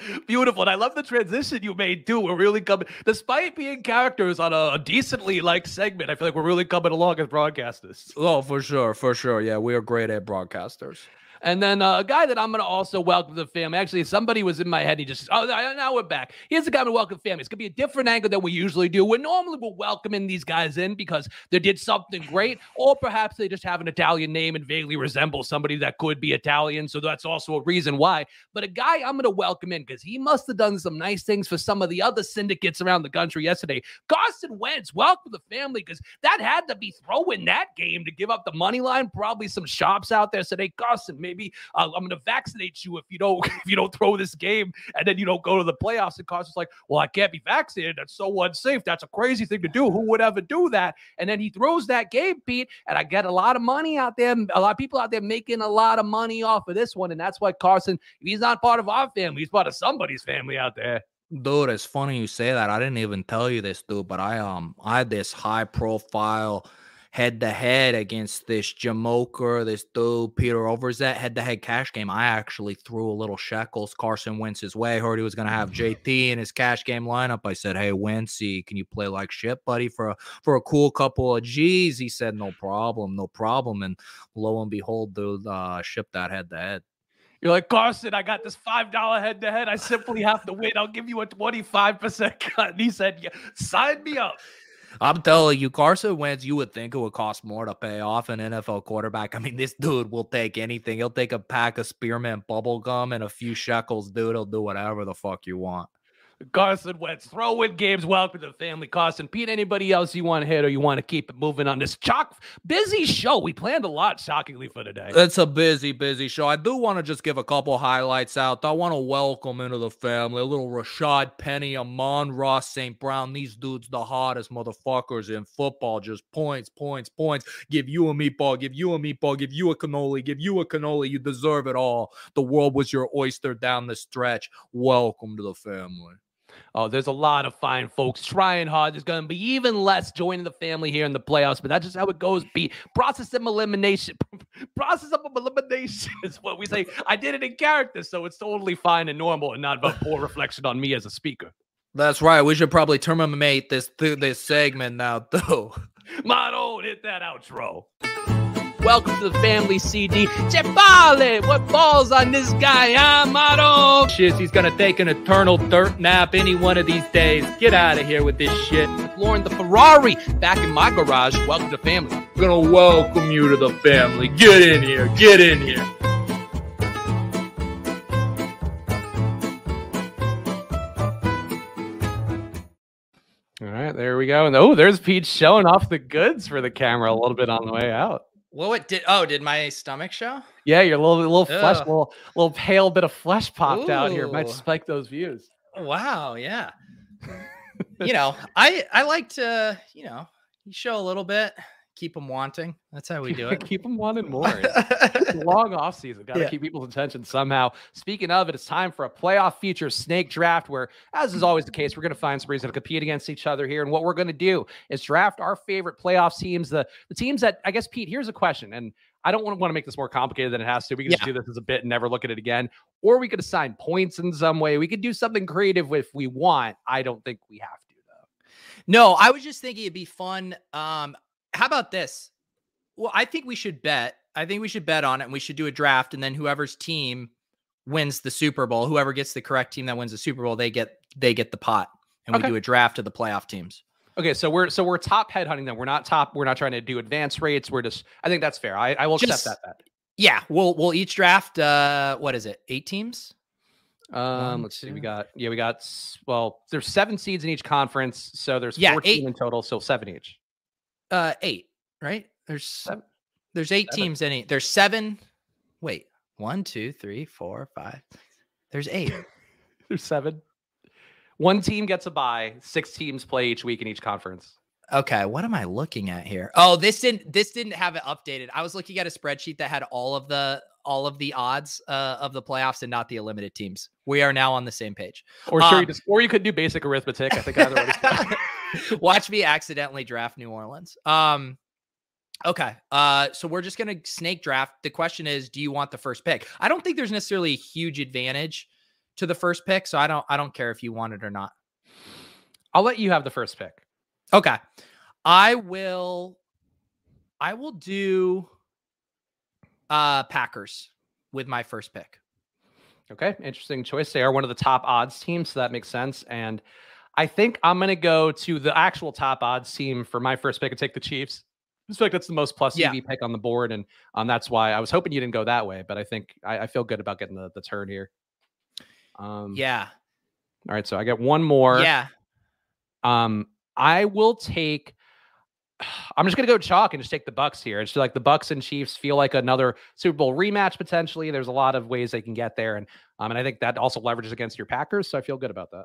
Speaker 1: <laughs>
Speaker 2: Beautiful. And I love the transition you made too. We're really coming, despite being characters on a, a decently like segment, I feel like we're really coming along as broadcasters.
Speaker 1: Oh, for sure. For sure. Yeah, we are great at broadcasters.
Speaker 2: And then uh, a guy that I'm going to also welcome to the family. Actually, somebody was in my head. He just, oh, now we're back. Here's a guy to welcome family. It's going to be a different angle than we usually do. We're normally we're welcoming these guys in because they did something great, or perhaps they just have an Italian name and vaguely resemble somebody that could be Italian. So that's also a reason why. But a guy I'm going to welcome in because he must have done some nice things for some of the other syndicates around the country yesterday. Carson Wentz, welcome to the family because that had to be throwing that game to give up the money line. Probably some shops out there said, "Hey, Carson, maybe uh, I'm going to vaccinate you if you don't <laughs> if you don't throw this game and then you don't go to the playoffs." And Carson's like, "Well, I can't be vaccinated. That's so unsafe. That's a crazy thing to do. Who would ever do that?" And then he throws that game, Pete, and I get a lot of money out there. A lot of people out there making a lot of money off of this one, and that's why Carson, if he's not part of our family, he's part of somebody's family out there.
Speaker 4: Dude, it's funny you say that. I didn't even tell you this, dude, but I um I had this high profile head to head against this Jamoker, this dude, Peter Overzet, head to head cash game. I actually threw a little shekels Carson Wentz's way. Heard he was going to have JT in his cash game lineup. I said, Hey, Wency, can you play like shit, buddy, for a, for a cool couple of G's? He said, No problem, no problem. And lo and behold, dude, uh, shipped that head to head.
Speaker 2: You're like, Carson, I got this $5 head to head. I simply have to win. I'll give you a 25% cut. And he said, yeah, sign me up.
Speaker 4: I'm telling you, Carson Wentz, you would think it would cost more to pay off an NFL quarterback. I mean, this dude will take anything. He'll take a pack of spearmint bubble gum and a few shekels, dude. He'll do whatever the fuck you want.
Speaker 2: Carson Wentz, throw in games. Welcome to the family. Carson, Pete, anybody else you want to hit or you want to keep it moving on this chock busy show? We planned a lot, shockingly, for today.
Speaker 4: It's a busy, busy show. I do want to just give a couple highlights out. I want to welcome into the family a little Rashad Penny, Amon-Ra, St. Brown. These dudes, the hottest motherfuckers in football. Just points, points, points. Give you a meatball, give you a meatball, give you a cannoli, give you a cannoli. You deserve it all. The world was your oyster down the stretch. Welcome to the family.
Speaker 2: Oh, there's a lot of fine folks trying hard. There's going to be even less joining the family here in the playoffs, but that's just how it goes. Be process of elimination. <laughs> process of elimination is what we say. I did it in character, so it's totally fine and normal, and not about <laughs> poor reflection on me as a speaker.
Speaker 4: That's right. We should probably terminate this this segment now, though. <laughs>
Speaker 2: Motto, hit that outro. Welcome to the family CD. Chepale, what balls on this guy, Amaro?
Speaker 4: Shit, he's gonna take an eternal dirt nap any one of these days. Get out of here with this shit.
Speaker 2: Lauren the Ferrari back in my garage. Welcome to family. I'm
Speaker 4: gonna welcome you to the family. Get in here. Get in here.
Speaker 2: All right, there we go. And oh, there's Pete showing off the goods for the camera a little bit on the way out.
Speaker 1: Well, what did oh did my stomach show?
Speaker 2: Yeah, your little little Ugh. flesh, little little pale bit of flesh popped Ooh. out here. Might spike those views.
Speaker 1: Wow, yeah. <laughs> you know, I I like to you know you show a little bit, keep them wanting. That's how we do it. <laughs>
Speaker 2: keep them wanting more. <laughs> long off season. Got to yeah. keep people's attention somehow. Speaking of it, it's time for a playoff feature snake draft where, as is always the case, we're going to find some reason to compete against each other here. And what we're going to do is draft our favorite playoff teams, the, the teams that, I guess, Pete, here's a question. And I don't want to, want to make this more complicated than it has to. We can yeah. just do this as a bit and never look at it again. Or we could assign points in some way. We could do something creative if we want. I don't think we have to, though.
Speaker 1: No, I was just thinking it'd be fun. Um, how about this? Well, I think we should bet. I think we should bet on it and we should do a draft and then whoever's team wins the Super Bowl, whoever gets the correct team that wins the Super Bowl, they get they get the pot. And okay. we do a draft of the playoff teams.
Speaker 2: Okay, so we're so we're top headhunting them. We're not top. We're not trying to do advance rates. We're just. I think that's fair. I, I will just, accept that bet.
Speaker 1: Yeah, we'll we'll each draft. uh What is it? Eight teams.
Speaker 2: Um, One, let's see. We got yeah, we got well. There's seven seeds in each conference, so there's yeah, 14 eight. in total, so seven each.
Speaker 1: Uh, eight, right? There's seven. There's eight seven. teams in it. There's seven. Wait, one, two, three, four, five. There's eight. <laughs>
Speaker 2: there's seven. One team gets a bye. Six teams play each week in each conference.
Speaker 1: Okay, what am I looking at here? Oh, this didn't this didn't have it updated. I was looking at a spreadsheet that had all of the all of the odds uh, of the playoffs and not the eliminated teams. We are now on the same page.
Speaker 2: Or sure, um, you just, or you could do basic arithmetic. I think either way. <laughs> <laughs>
Speaker 1: Watch me accidentally draft New Orleans. Um, okay. Uh, so we're just gonna snake draft. The question is, do you want the first pick? I don't think there's necessarily a huge advantage to the first pick, so I don't. I don't care if you want it or not.
Speaker 2: I'll let you have the first pick.
Speaker 1: Okay. I will. I will do. Uh, Packers. with my first pick.
Speaker 2: Okay, interesting choice. They are one of the top odds teams, so that makes sense. And I think I'm going to go to the actual top odds team for my first pick and take the Chiefs. I feel like that's the most plus
Speaker 1: Yeah.
Speaker 2: EV pick on the board, and um, that's why I was hoping you didn't go that way. But I think I, I feel good about getting the, the turn here. Um,
Speaker 1: Yeah.
Speaker 2: All right, so I get one more.
Speaker 1: Yeah.
Speaker 2: Um, I will take. <sighs> I'm just gonna go chalk and just take the Bucs here. It's like the Bucs and Chiefs feel like another Super Bowl rematch potentially. There's a lot of ways they can get there, and um, and I think that also leverages against your Packers. So I feel good about that.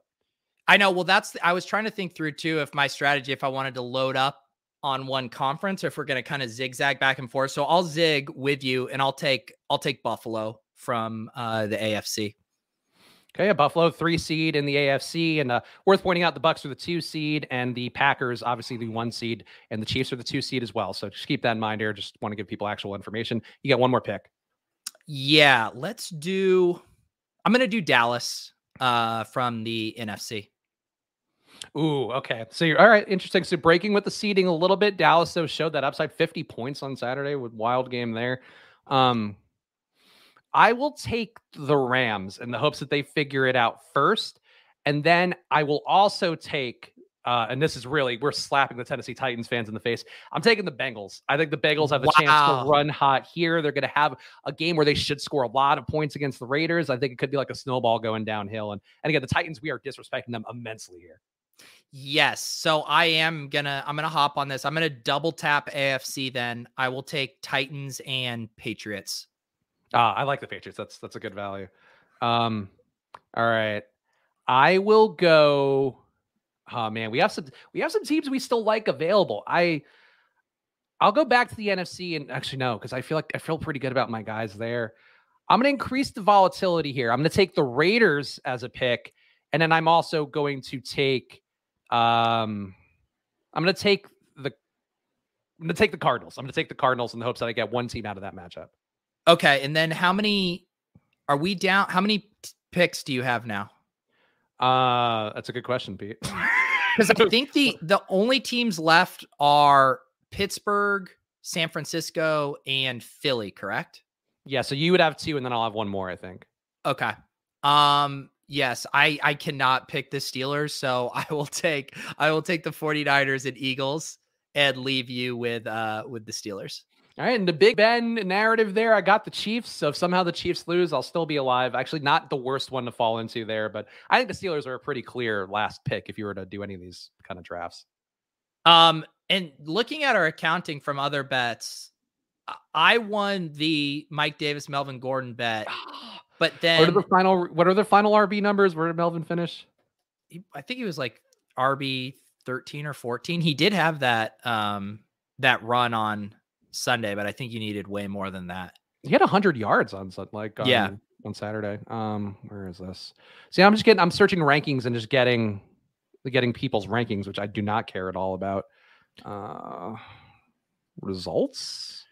Speaker 1: I know. Well, that's I was trying to think through too if my strategy, if I wanted to load up on one conference, or if we're going to kind of zigzag back and forth. So I'll zig with you, and I'll take I'll take Buffalo from uh, the AFC.
Speaker 2: Okay, a Buffalo three seed in the AFC, and uh, worth pointing out the Bucs are the two seed, and the Packers obviously the one seed, and the Chiefs are the two seed as well. So just keep that in mind here. Just want to give people actual information. You got one more pick.
Speaker 1: Yeah, let's do. I'm going to do Dallas uh, from the NFC.
Speaker 2: Ooh, okay. So you're all right. Interesting. So breaking with the seeding a little bit. Dallas though showed that upside 50 points on Saturday with wild game there. Um, I will take the Rams in the hopes that they figure it out first, and then I will also take. Uh, and this is really we're slapping the Tennessee Titans fans in the face. I'm taking the Bengals. I think the Bengals have a chance to run hot here. They're going to have a game where they should score a lot of points against the Raiders. I think it could be like a snowball going downhill. And and again, the Titans we are disrespecting them immensely here.
Speaker 1: Yes. So I am gonna I'm gonna hop on this. I'm gonna double tap AFC. Then I will take Titans and Patriots.
Speaker 2: Ah, I like the Patriots. That's that's a good value. Um, all right. I will go. Oh man, we have some we have some teams we still like available. I I'll go back to the NFC and actually no, because I feel like I feel pretty good about my guys there. I'm gonna increase the volatility here. I'm gonna take the Raiders as a pick, and then I'm also going to take um I'm gonna take the I'm gonna take the Cardinals. I'm gonna take the Cardinals in the hopes that I get one team out of that matchup.
Speaker 1: Okay. And then how many are we down? How many picks do you have now?
Speaker 2: Uh, that's a good question, Pete. <laughs>
Speaker 1: Because I think the the only teams left are Pittsburgh, San Francisco, and Philly. Correct?
Speaker 2: yeah, so you would have two, and then I'll have one more. I think.
Speaker 1: Okay. Um yes, I I cannot pick the Steelers, so <laughs> I will take I will take the 49ers and Eagles and leave you with uh with the Steelers.
Speaker 2: All right, and the Big Ben narrative there, I got the Chiefs. So if somehow the Chiefs lose, I'll still be alive. Actually, not the worst one to fall into there, but I think the Steelers are a pretty clear last pick if you were to do any of these kind of drafts.
Speaker 1: Um and looking at our accounting from other bets, I- won the Mike Davis Melvin Gordon bet, <gasps> but
Speaker 2: what
Speaker 1: then
Speaker 2: are the final? What are the final RB numbers? Where did Melvin finish?
Speaker 1: I think he was like RB 13 or 14. He did have that um that run on Sunday, but I think you needed way more than that.
Speaker 2: He had hundred yards on like on,
Speaker 1: Yeah.
Speaker 2: on Saturday. Um, where is this? See, I'm just getting. I'm searching rankings and just getting getting people's rankings, which I do not care at all about. Uh, results.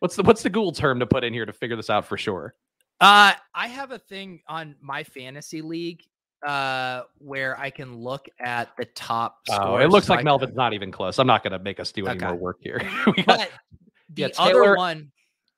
Speaker 2: What's the what's the Google term to put in here to figure this out for sure?
Speaker 1: Uh, I have a thing on my fantasy league uh where I can look at the top.
Speaker 2: Oh,
Speaker 1: scores,
Speaker 2: it looks
Speaker 1: so
Speaker 2: like
Speaker 1: I-
Speaker 2: Melvin's not even close. I'm not going to make us do any
Speaker 1: Okay.
Speaker 2: more work here. <laughs> we got,
Speaker 1: But the
Speaker 2: Yeah,
Speaker 1: other
Speaker 2: Taylor-
Speaker 1: one,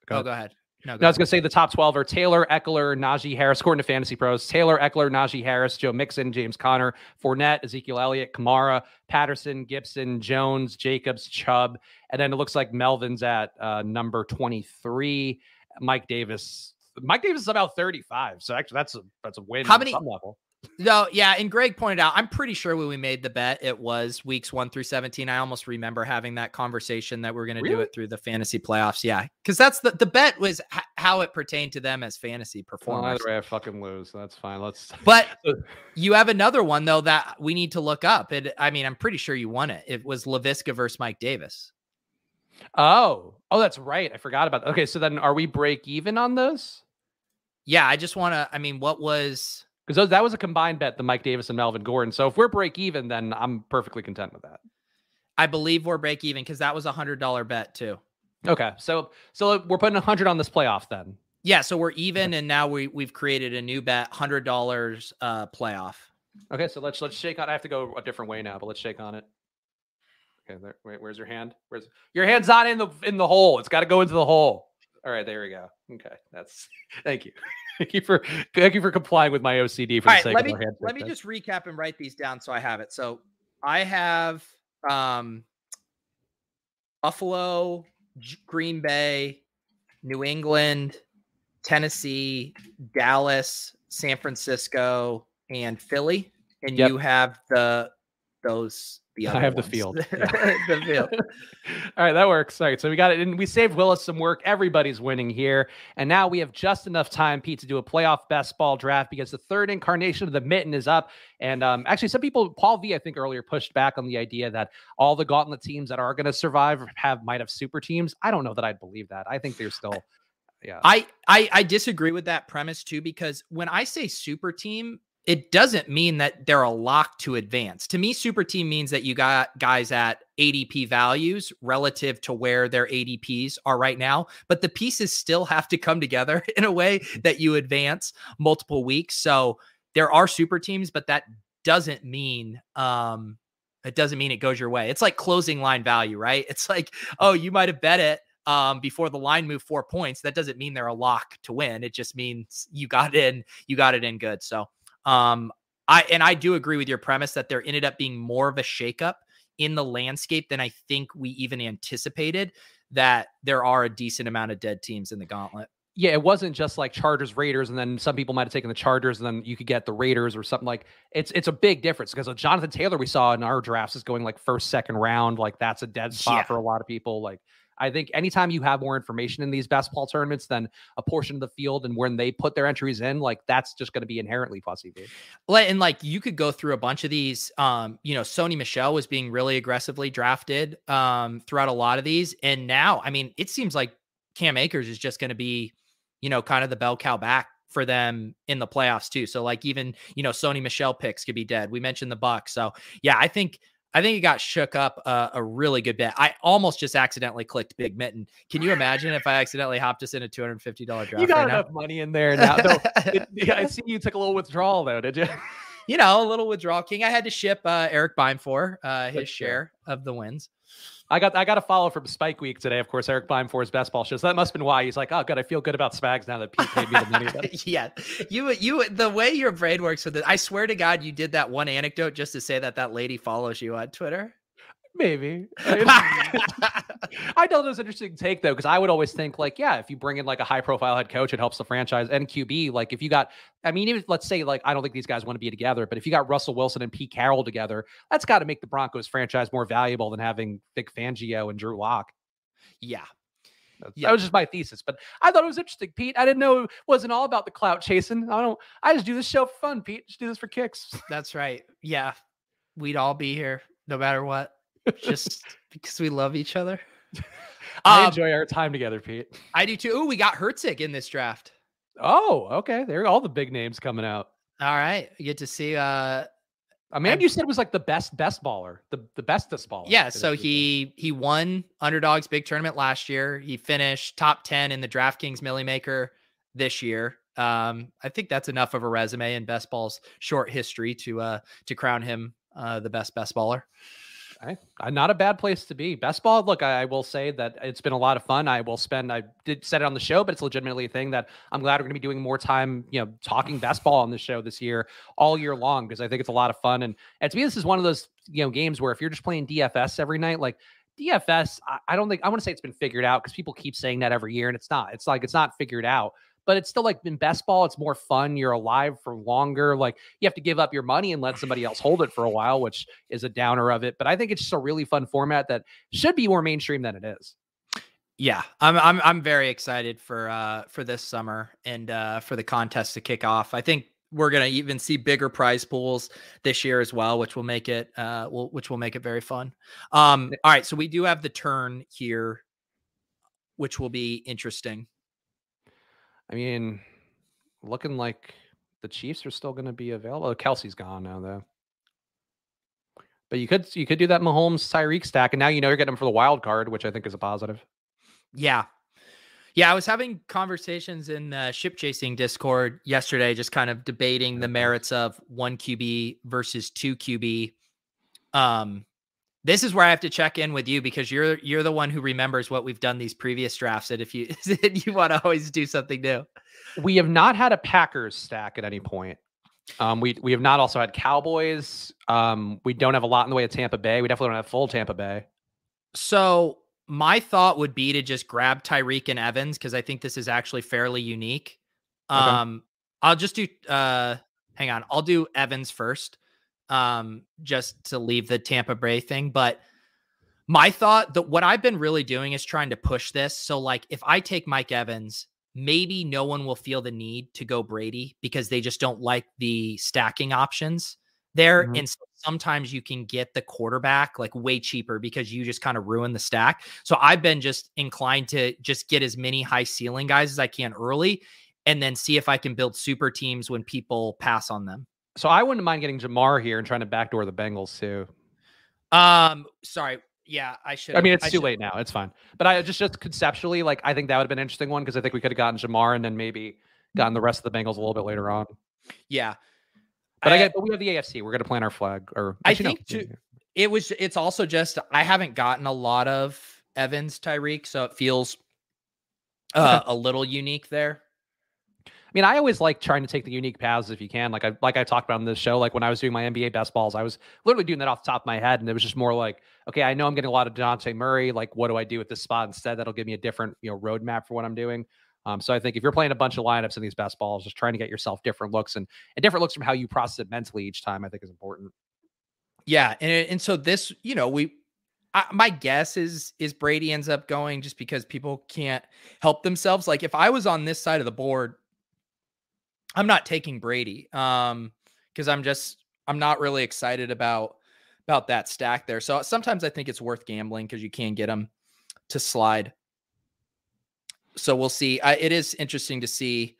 Speaker 2: Go
Speaker 1: oh,
Speaker 2: ahead.
Speaker 1: go ahead. No,
Speaker 2: no,
Speaker 1: go
Speaker 2: I was going to say the top 12 are Taylor, Ekeler, Najee Harris, according to Fantasy Pros. Taylor, Ekeler, Najee Harris, Joe Mixon, James Conner, Fournette, Ezekiel Elliott, Kamara, Patterson, Gibson, Jones, Jacobs, Chubb. And then it looks like Melvin's at uh, number 23. Mike Davis. Mike Davis is about 35. So actually, that's a that's a win
Speaker 1: How many-
Speaker 2: some level.
Speaker 1: No, yeah, and Greg pointed out, I'm pretty sure when we made the bet, it was weeks one through 17. I almost remember having that conversation that we're going to do it through the fantasy playoffs. Yeah, because that's the the bet was h- how it pertained to them as fantasy
Speaker 2: Well, either way, I fucking lose. So that's fine. Let's. <laughs>
Speaker 1: But you have another one though that we need to look up. It, I mean, I'm pretty sure you won it. It was Lavisca versus Mike Davis.
Speaker 2: Oh, oh, that's right. I forgot about that. Okay, so then are we break even on those?
Speaker 1: Yeah, I just want to. I mean, what was?
Speaker 2: Because that was a combined bet, the Mike Davis and Melvin Gordon. So if we're break even, then I'm perfectly content with that.
Speaker 1: I believe we're break even because that was a hundred dollar bet too.
Speaker 2: Okay, so so we're putting a hundred on this playoff then.
Speaker 1: Yeah, so we're even, and now we we've created a new bet, hundred dollars uh playoff.
Speaker 2: Okay, so let's let's shake on. I have to go a different way now, but let's shake on it. Okay, there, wait, where's your hand? Where's your hand's not in the in the hole? It's got to go into the hole. All right, there we go. Okay, that's <laughs> thank you. Thank you for thank you for complying with my OCD for
Speaker 1: All
Speaker 2: the
Speaker 1: right,
Speaker 2: sake
Speaker 1: let
Speaker 2: of
Speaker 1: me
Speaker 2: hand
Speaker 1: let me just recap and write these down so I have it. So I have um Buffalo, Green Bay, New England, Tennessee, Dallas, San Francisco, and Philly. And
Speaker 2: Yep.
Speaker 1: you have the those the <laughs>
Speaker 2: I
Speaker 1: other
Speaker 2: have the
Speaker 1: ones.
Speaker 2: field. <laughs>
Speaker 1: the field. <laughs>
Speaker 2: All right, that works. All right, so we got it, and we saved Willis some work. Everybody's winning here, and now we have just enough time, Pete, to do a playoff best ball draft because the third incarnation of the mitten is up. And um, actually, some people, Paul V, I think earlier pushed back on the idea that all the gauntlet teams that are going to survive have might have super teams. I don't know that I'd believe that. I think they're still, yeah.
Speaker 1: I, I I disagree with that premise too because when I say super team, it doesn't mean that they're a lock to advance. To me, super team means that you got guys at ADP values relative to where their ADPs are right now, but the pieces still have to come together <laughs> in a way that you advance multiple weeks. So there are super teams, but that doesn't mean um it doesn't mean it goes your way. It's like closing line value, right? <laughs> It's like, oh, you might have bet it um, before the line moved four points. That doesn't mean they're a lock to win. It just means you got in, you got it in good. So, um, I and I do agree with your premise that there ended up being more of a shakeup in the landscape than I think we even anticipated. That there are a decent amount of dead teams in the gauntlet.
Speaker 2: yeah, it wasn't just like Chargers Raiders, and then some people might have taken the Chargers, and then you could get the Raiders or something like. It's it's a big difference because Jonathan Taylor we saw in our drafts is going like first second round, like that's a dead spot
Speaker 1: Yeah.
Speaker 2: for a lot of people. Like I think anytime you have more information in these best ball tournaments than a portion of the field, and when they put their entries in, like that's just going to be inherently fussy.
Speaker 1: And like you could go through a bunch of these. Um, you know, Sony Michel was being really aggressively drafted um throughout a lot of these. And now, I mean, it seems like Cam Akers is just going to be, you know, kind of the bell cow back for them in the playoffs too. So like even, you know, Sony Michel picks could be dead. We mentioned the Bucs. So yeah, I think I think it got shook up uh, a really good bit. I almost just accidentally clicked Big Mitten. Can you imagine if I accidentally hopped us in a two hundred fifty dollar draft?
Speaker 2: You got
Speaker 1: right now?
Speaker 2: enough money in there now. Though, it- <laughs> I see you took a little withdrawal though, did you?
Speaker 1: you know, a little withdrawal king. I had to ship uh, Eric Bime for uh, his
Speaker 2: That's
Speaker 1: share of the wins.
Speaker 2: I got I got a follow from Spike Week today. Of course, Eric Bime for his best ball show. So that must have been why he's like, oh, good. I feel good about Spags now that Pete paid me the money. <laughs>
Speaker 1: Yeah, you you the way your brain works with it. I swear to God, you did that one anecdote just to say that that lady follows you on Twitter.
Speaker 2: Maybe. <laughs> I thought it was an interesting take though, because I would always think like, yeah, if you bring in like a high profile head coach, it helps the franchise and QB. Like if you got, I mean, even let's say like I don't think these guys want to be together, but if you got Russell Wilson and Pete Carroll together, that's got to make the Broncos franchise more valuable than having Vic Fangio and Drew Lock.
Speaker 1: yeah, Yeah.
Speaker 2: that was just my thesis, but I thought it was interesting, Pete. I didn't know it wasn't all about the clout chasing. I don't. I just do this show for fun, Pete. Just do this for kicks.
Speaker 1: that's right. Yeah, we'd all be here no matter what, just because we love each other. <laughs>
Speaker 2: I
Speaker 1: Um,
Speaker 2: enjoy our time together, Pete.
Speaker 1: I do too. Oh, we got Herzig in this draft.
Speaker 2: Oh, okay. There are all the big names coming out.
Speaker 1: All right, you get to see. uh
Speaker 2: A man
Speaker 1: I'm-
Speaker 2: you said was like the best best baller, the the bestest baller.
Speaker 1: Yeah, so he he won Underdog's big tournament last year. He finished top 10 in the DraftKings Milly Maker this year. Um, I think that's enough of a resume in best ball's short history to uh to crown him uh the best best baller.
Speaker 2: I- not a bad place to be. Best ball. Look, I, I will say that it's been a lot of fun. I will spend. I did said it on the show, but it's legitimately a thing that I'm glad we're going to be doing more time. You know, talking best ball on the show this year, all year long, because I think it's a lot of fun. And, and to me, this is one of those you know games where if you're just playing DFS every night, like DFS, I, I don't think I want to say it's been figured out because people keep saying that every year, and it's not. It's like it's not figured out. But it's still like in best ball, it's more fun. You're alive for longer. Like you have to give up your money and let somebody else hold it for a while, which is a downer of it. But I think it's just a really fun format that should be more mainstream than it is.
Speaker 1: Yeah, I'm I'm I'm very excited for uh for this summer and uh for the contest to kick off. I think we're gonna even see bigger prize pools this year as well, which will make it uh will which will make it very fun. Um all right, so we do have the turn here, which will be interesting.
Speaker 2: I mean, looking like the Chiefs are still going to be available. Kelce's gone now, though. But you could you could do that Mahomes Tyreek stack, and now you know you're getting them for the wild card, which I think is a positive.
Speaker 1: Yeah. Yeah, I was having conversations in the ship chasing Discord yesterday, just kind of debating the merits of one QB versus two QB. Um, This is where I have to check in with you because you're you're the one who remembers what we've done these previous drafts. And if you <laughs> you want to always do something new,
Speaker 2: we have not had a Packers stack at any point. Um, we we have not also had Cowboys. Um, we don't have a lot in the way of Tampa Bay. We definitely don't have full Tampa Bay.
Speaker 1: So my thought would be to just grab Tyreek and Evans because I think this is actually fairly unique. Okay. Um, I'll just do uh hang on, I'll do Evans first. Um, just to leave the Tampa Bay thing. But my thought that what I've been really doing is trying to push this. So, like, if I take Mike Evans, maybe no one will feel the need to go Brady because they just don't like the stacking options there. Mm-hmm. And so sometimes you can get the quarterback like way cheaper because you just kind of ruin the stack. So I've been just inclined to just get as many high ceiling guys as I can early and then see if I can build super teams when people pass on them.
Speaker 2: So I wouldn't mind getting Ja'Marr here and trying to backdoor the Bengals too.
Speaker 1: Um, sorry. Yeah, I should.
Speaker 2: I mean, it's I too late now. It's fine. But I just just conceptually, like, I think that would have been an interesting one because I think we could have gotten Ja'Marr and then maybe gotten the rest of the Bengals a little bit later on.
Speaker 1: Yeah.
Speaker 2: But I, I get, but we have the AFC. We're gonna plant our flag. Or
Speaker 1: I think no. too, it was. It's also just I haven't gotten a lot of Evans Tyreek, so it feels uh, a little unique there.
Speaker 2: I mean, I always like trying to take the unique paths if you can. Like I like I talked about in this show. Like when I was doing my NBA best balls, I was literally doing that off the top of my head, and it was just more like, okay, I know I'm getting a lot of Dejounte Murray. Like, what do I do with this spot instead? That'll give me a different, you know, roadmap for what I'm doing. Um, so I think if you're playing a bunch of lineups in these best balls, just trying to get yourself different looks and, and different looks from how you process it mentally each time, I think is important.
Speaker 1: Yeah, and and so this, you know, we, I, my guess is is Brady ends up going just because people can't help themselves. Like if I was on this side of the board, I'm not taking Brady, um, because I'm just I'm not really excited about about that stack there. So sometimes I think it's worth gambling because you can get them to slide so we'll see. I, it is interesting to see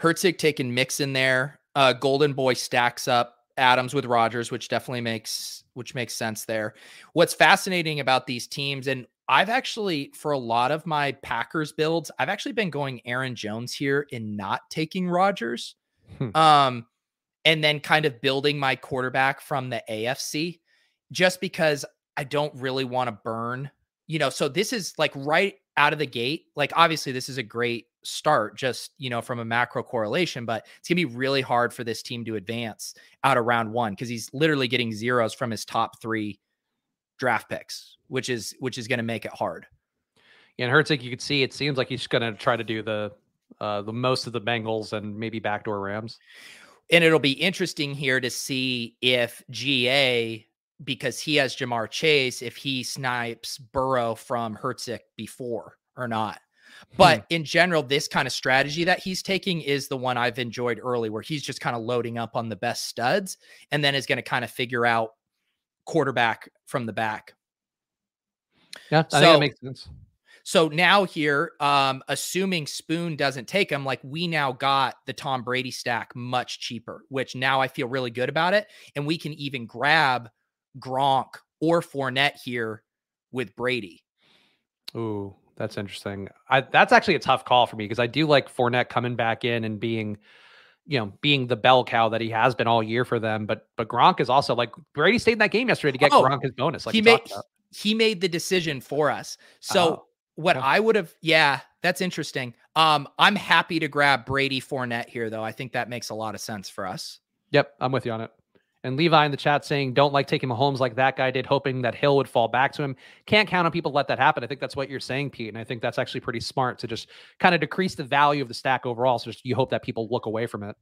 Speaker 1: Herzig taking Mixon there. Uh, Golden Boy stacks up Adams with Rodgers, which definitely makes which makes sense there. What's fascinating about these teams, and I've actually for a lot of my Packers builds, I've actually been going Aaron Jones here and not taking Rodgers. Hmm. Um, and then kind of building my quarterback from the AFC just because I don't really want to burn, you know. So this is like right out of the gate, like obviously this is a great start just, you know, from a macro correlation, but it's going to be really hard for this team to advance out of round 1 cuz he's literally getting zeros from his top 3 draft picks, which is which is going to make it hard.
Speaker 2: Yeah, and Herzig, you could see it seems like he's going to try to do the uh the most of the Bengals and maybe backdoor Rams.
Speaker 1: And it'll be interesting here to see if GA because he has Ja'Marr Chase if he snipes Burrow from Herzig before or not. But hmm. in general, this kind of strategy that he's taking is the one I've enjoyed early, where he's just kind of loading up on the best studs and then is going to kind of figure out quarterback from the back.
Speaker 2: Yeah, I so, think that makes sense.
Speaker 1: So now here, um, assuming Spoon doesn't take him, like we now got the Tom Brady stack much cheaper, which now I feel really good about it. And we can even grab Gronk or Fournette here with Brady.
Speaker 2: Ooh, that's interesting. I, that's actually a tough call for me because I do like Fournette coming back in and being, you know, being the bell cow that he has been all year for them. But but Gronk is also like Brady stayed in that game yesterday to get oh, Gronk his bonus. Like
Speaker 1: he made he made the decision for us. So oh, what I would have, yeah, that's interesting. Um, I'm happy to grab Brady Fournette here, though. I think that makes a lot of sense for us.
Speaker 2: Yep, I'm with you on it. And Levi in the chat saying, don't like taking Mahomes like that guy did, hoping that Hill would fall back to him. Can't count on people let that happen. I think that's what you're saying, Pete. And I think that's actually pretty smart to just kind of decrease the value of the stack overall. So just, you hope that people look away from it.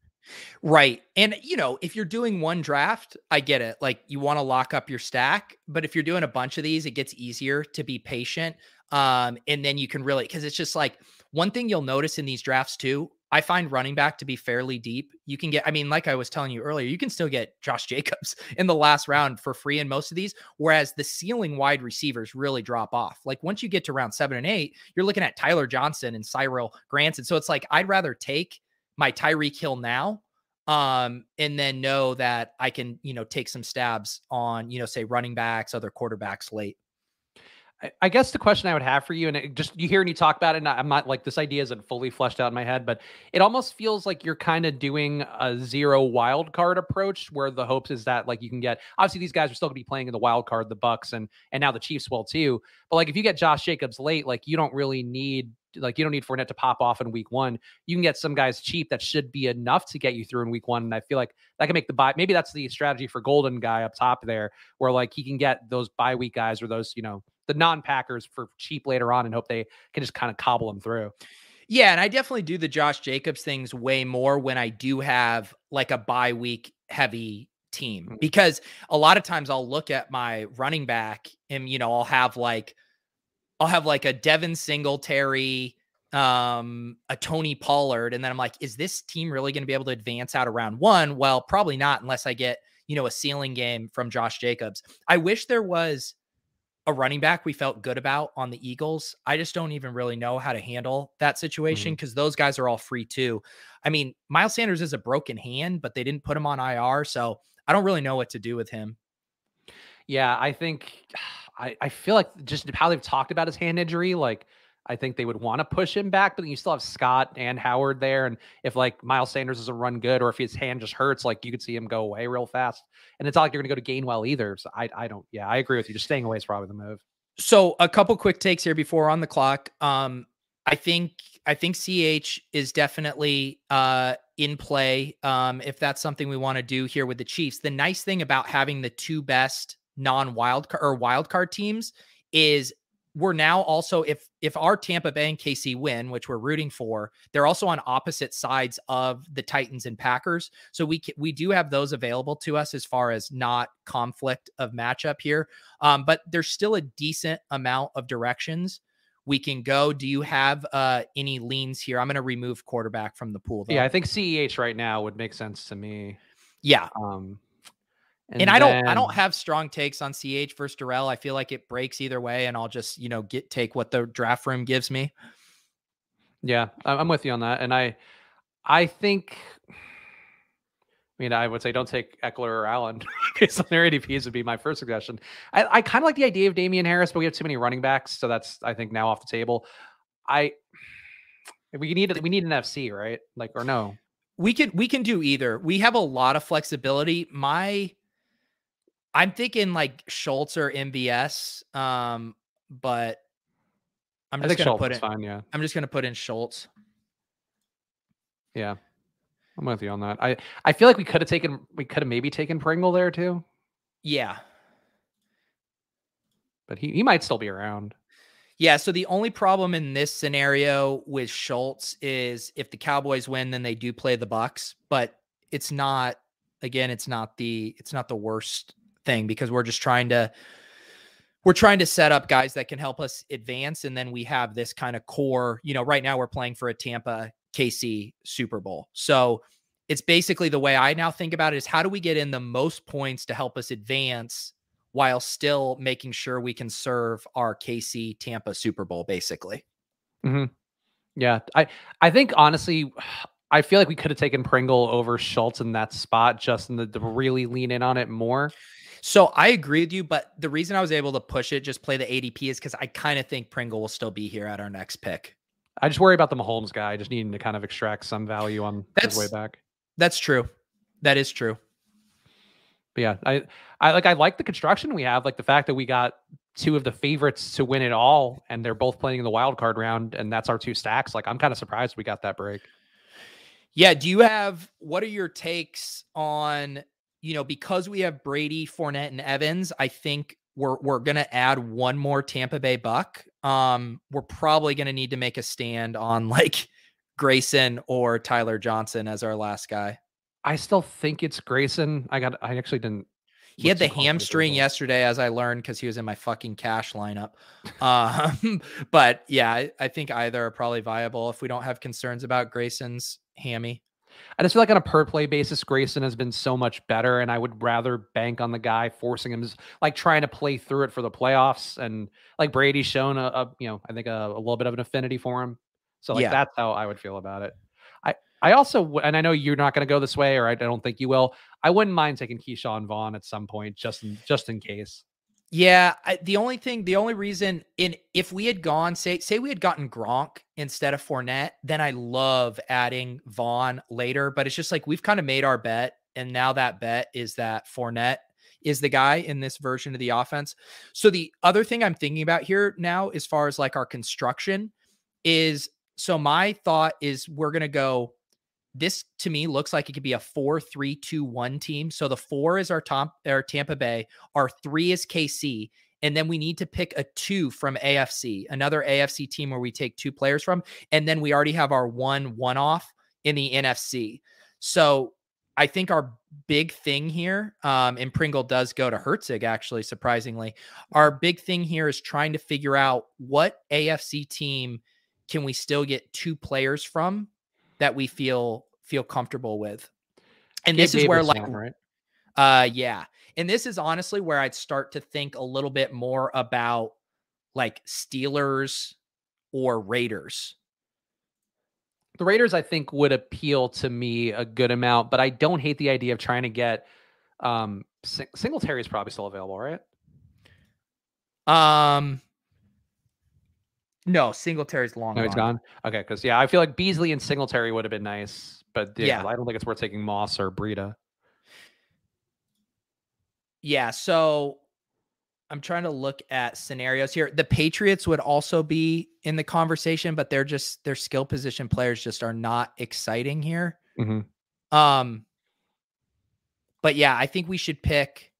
Speaker 1: Right. And, you know, if you're doing one draft, I get it. Like you want to lock up your stack. But if you're doing a bunch of these, it gets easier to be patient. Um, and then you can really, because it's just like one thing you'll notice in these drafts too I find running back to be fairly deep. You can get, I mean, like I was telling you earlier, you can still get Josh Jacobs <laughs> in the last round for free in most of these, whereas the ceiling wide receivers really drop off. Like once you get to round seven and eight, you're looking at Tyler Johnson and Cyril Grayson. So it's like I'd rather take my Tyreek Hill now um and then know that I can, you know, take some stabs on, you know, say running backs, other quarterbacks late.
Speaker 2: I guess the question I would have for you, and just you hear and you talk about it, and I'm not like this idea isn't fully fleshed out in my head, but it almost feels like you're kind of doing a zero wild card approach, where the hopes is that like you can get obviously these guys are still gonna be playing in the wild card, the Bucs and and now the Chiefs will too. But like if you get Josh Jacobs late, like you don't really need like you don't need Fournette to pop off in week one. You can get some guys cheap that should be enough to get you through in week one. And I feel like that can make the buy. Maybe that's the strategy for Golden guy up top there, where like he can get those bye week guys or those, you know, the non-Packers for cheap later on and hope they can just kind of cobble them through.
Speaker 1: Yeah, and I definitely do the Josh Jacobs things way more when I do have like a bye week heavy team mm-hmm. because a lot of times I'll look at my running back and you know I'll have like I'll have like a Devin Singletary, um, a Tony Pollard, and then I'm like, is this team really going to be able to advance out of round one? Well, probably not unless I get you know a ceiling game from Josh Jacobs. I wish there was a running back we felt good about on the Eagles. I just don't even really know how to handle that situation because mm-hmm. those guys are all free too. I mean, Miles Sanders is a broken hand, but they didn't put him on IR. So I don't really know what to do with him.
Speaker 2: Yeah, I think <sighs> I, I feel like just how they've talked about his hand injury, like I think they would want to push him back, but you still have Scott and Howard there. And if like Miles Sanders doesn't run good or if his hand just hurts, like you could see him go away real fast. And it's not like you're going to go to Gainwell either. So I, I don't, yeah, I agree with you. Just staying away is probably the move.
Speaker 1: So a couple quick takes here before on the clock. Um, I think, I think CEH is definitely uh, in play um, if that's something we want to do here with the Chiefs. The nice thing about having the two best non wild or wild card teams is we're now also if if our Tampa Bay and KC win, which we're rooting for, they're also on opposite sides of the Titans and Packers. So we we do have those available to us as far as not conflict of matchup here. Um, but there's still a decent amount of directions we can go. Do you have uh, any leans here? I'm going to remove quarterback from the pool.
Speaker 2: Though. Yeah, I think CEH right now would make sense to me.
Speaker 1: Yeah. Um, and, and I don't I don't have strong takes on CEH versus Darrel. I feel like it breaks either way, and I'll just, you know, get take what the draft room gives me.
Speaker 2: Yeah, I'm with you on that. And I I think I mean, I would say don't take Ekeler or Allen <laughs> based on their ADPs would be my first suggestion. I, I kind of like the idea of Damien Harris, but we have too many running backs, so that's I think now off the table. I we need we need an FC, right? Like or no?
Speaker 1: We can we can do either. We have a lot of flexibility. My I'm thinking like Schultz or MVS, um, but I'm just gonna Schultz put it.
Speaker 2: Fine, yeah.
Speaker 1: I'm just gonna put in Schultz.
Speaker 2: Yeah, I'm with you on that. I I feel like we could have taken we could have maybe taken Pringle there too.
Speaker 1: Yeah,
Speaker 2: but he he might still be around.
Speaker 1: Yeah. So the only problem in this scenario with Schultz is if the Cowboys win, then they do play the Bucs, but it's not. Again, it's not the it's not the worst thing because we're just trying to we're trying to set up guys that can help us advance and then we have this kind of core you know right now we're playing for a tampa kc super bowl so it's basically the way i now think about it is how do we get in the most points to help us advance while still making sure we can serve our kc tampa super bowl basically
Speaker 2: mm-hmm. yeah i i think honestly I feel like we could have taken Pringle over Schultz in that spot, just in the, to really lean in on it more.
Speaker 1: So I agree with you, but the reason I was able to push it, just play the ADP, is because I kind of think Pringle will still be here at our next pick.
Speaker 2: I just worry about the Mahomes guy, just needing to kind of extract some value on that's, his way back.
Speaker 1: That's true. That is true.
Speaker 2: But yeah, I, I like I like the construction we have, like the fact that we got two of the favorites to win it all, and they're both playing in the wild card round, and that's our two stacks. Like I'm kind of surprised we got that break.
Speaker 1: Yeah. Do you have what are your takes on you know, because we have Brady, Fournette, and Evans, I think we're we're gonna add one more Tampa Bay Buck. Um, we're probably gonna need to make a stand on <laughs> like Grayson or Tyler Johnson as our last guy.
Speaker 2: I still think it's Grayson. I got. I actually didn't.
Speaker 1: He had the hamstring yesterday, as I learned, because he was in my fucking cash lineup. <laughs> um, but yeah, I, I think either are probably viable if we don't have concerns about Grayson's hammy.
Speaker 2: I just feel like on a per play basis, Grayson has been so much better, and I would rather bank on the guy forcing him, like trying to play through it for the playoffs. And like Brady's shown a, a you know, I think a, a, little bit of an affinity for him. So like yeah. that's how I would feel about it. I I also and I know you're not going to go this way, or I don't think you will. I wouldn't mind taking Ke'Shawn Vaughn at some point, just in, just in case.
Speaker 1: Yeah, I, the only thing, the only reason in if we had gone, say, say we had gotten Gronk instead of Fournette, then I love adding Vaughn later. But it's just like we've kind of made our bet, and now that bet is that Fournette is the guy in this version of the offense. So the other thing I'm thinking about here now, as far as like our construction, is so my thought is we're gonna go this to me looks like it could be a four, three, two, one team. So the four is our top our Tampa Bay, our three is KC, and then we need to pick a two from AFC, another AFC team where we take two players from, and then we already have our one one off in the NFC. So I think our big thing here, um, and Pringle does go to Herzig actually, surprisingly. Our big thing here is trying to figure out what AFC team can we still get two players from that we feel feel comfortable with. And this is where like right? uh yeah. And this is honestly where I'd start to think a little bit more about like Steelers or Raiders.
Speaker 2: The Raiders, I think, would appeal to me a good amount, but I don't hate the idea of trying to get um Singletary is probably still available, right?
Speaker 1: Um no, Singletary's long.
Speaker 2: No, he's gone. Okay, because yeah, I feel like Beasley and Singletary would have been nice, but yeah, yeah, I don't think it's worth taking Moss or Breida.
Speaker 1: Yeah, so I'm trying to look at scenarios here. The Patriots would also be in the conversation, but they're just their skill position players just are not exciting here.
Speaker 2: Mm-hmm.
Speaker 1: Um, but yeah, I think we should pick.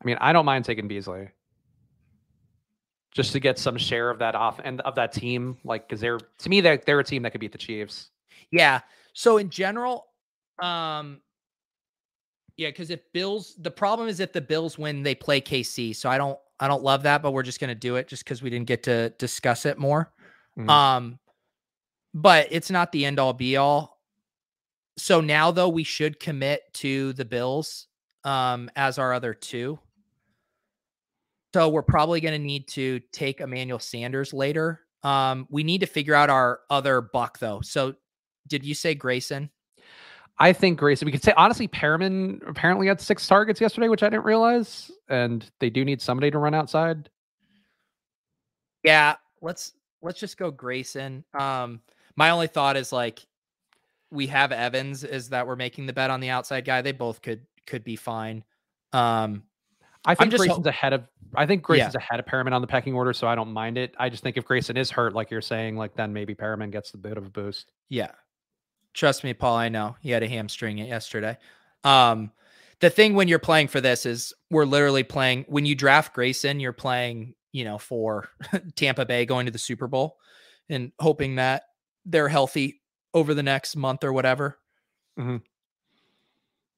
Speaker 2: I mean, I don't mind taking Beasley just to get some share of that off and of that team. Like, because they're to me, they're they're a team that could beat the Chiefs.
Speaker 1: Yeah. So in general, um, yeah, because if Bills, the problem is if the Bills win, they play KC. So I don't, I don't love that, but we're just gonna do it just because we didn't get to discuss it more. Mm-hmm. Um, but it's not the end all be all. So now though, we should commit to the Bills um as our other two. So we're probably going to need to take Emmanuel Sanders later. Um, we need to figure out our other Buc though. So did you say Grayson?
Speaker 2: I think Grayson. We could say honestly, Perriman apparently had six targets yesterday, which I didn't realize, and they do need somebody to run outside.
Speaker 1: Yeah, let's let's just go Grayson. Um, my only thought is like we have Evans is that we're making the bet on the outside guy. They both could could be fine. Um,
Speaker 2: I think Grayson's ahead of I think Grayson's yeah. ahead of Perriman on the pecking order, so I don't mind it. I just think if Grayson is hurt, like you're saying, like then maybe Perriman gets the bit of a boost.
Speaker 1: Yeah. Trust me, Paul, I know. He had a hamstring it yesterday. Um, the thing when you're playing for this is we're literally playing when you draft Grayson, you're playing, you know, for <laughs> Tampa Bay going to the Super Bowl and hoping that they're healthy over the next month or whatever.
Speaker 2: Mm-hmm.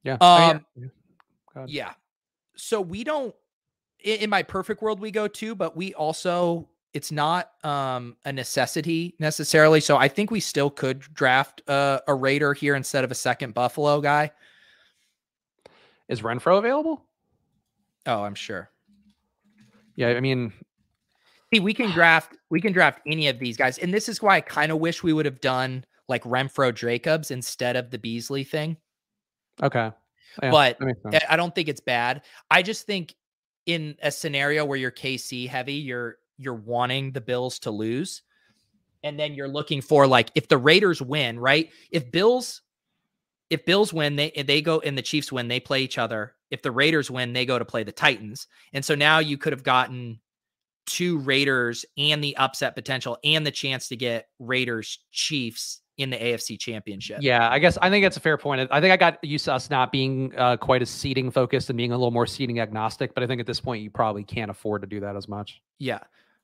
Speaker 2: Yeah.
Speaker 1: Um, oh, yeah. yeah so we don't in my perfect world we go to, but we also it's not um, a necessity necessarily. So I think we still could draft uh, a Raider here instead of a second Buffalo guy.
Speaker 2: Is Renfrow available?
Speaker 1: Oh, I'm sure.
Speaker 2: Yeah, I mean,
Speaker 1: see, we can draft we can draft any of these guys, and this is why I kind of wish we would have done like Renfrow Jacobs instead of the Beasley thing.
Speaker 2: Okay.
Speaker 1: Yeah, but I don't think it's bad. I just think in a scenario where you're KC heavy, you're you're wanting the Bills to lose. And then you're looking for like if the Raiders win, right? If Bills if Bills win, they they go and the Chiefs win, they play each other. If the Raiders win, they go to play the Titans. And so now you could have gotten two Raiders and the upset potential and the chance to get Raiders Chiefs in the AFC Championship.
Speaker 2: Yeah, I guess I think that's a fair point. I think I got used to us not being uh, quite as seating focused and being a little more seating agnostic, but I think at this point you probably can't afford to do that as much.
Speaker 1: Yeah.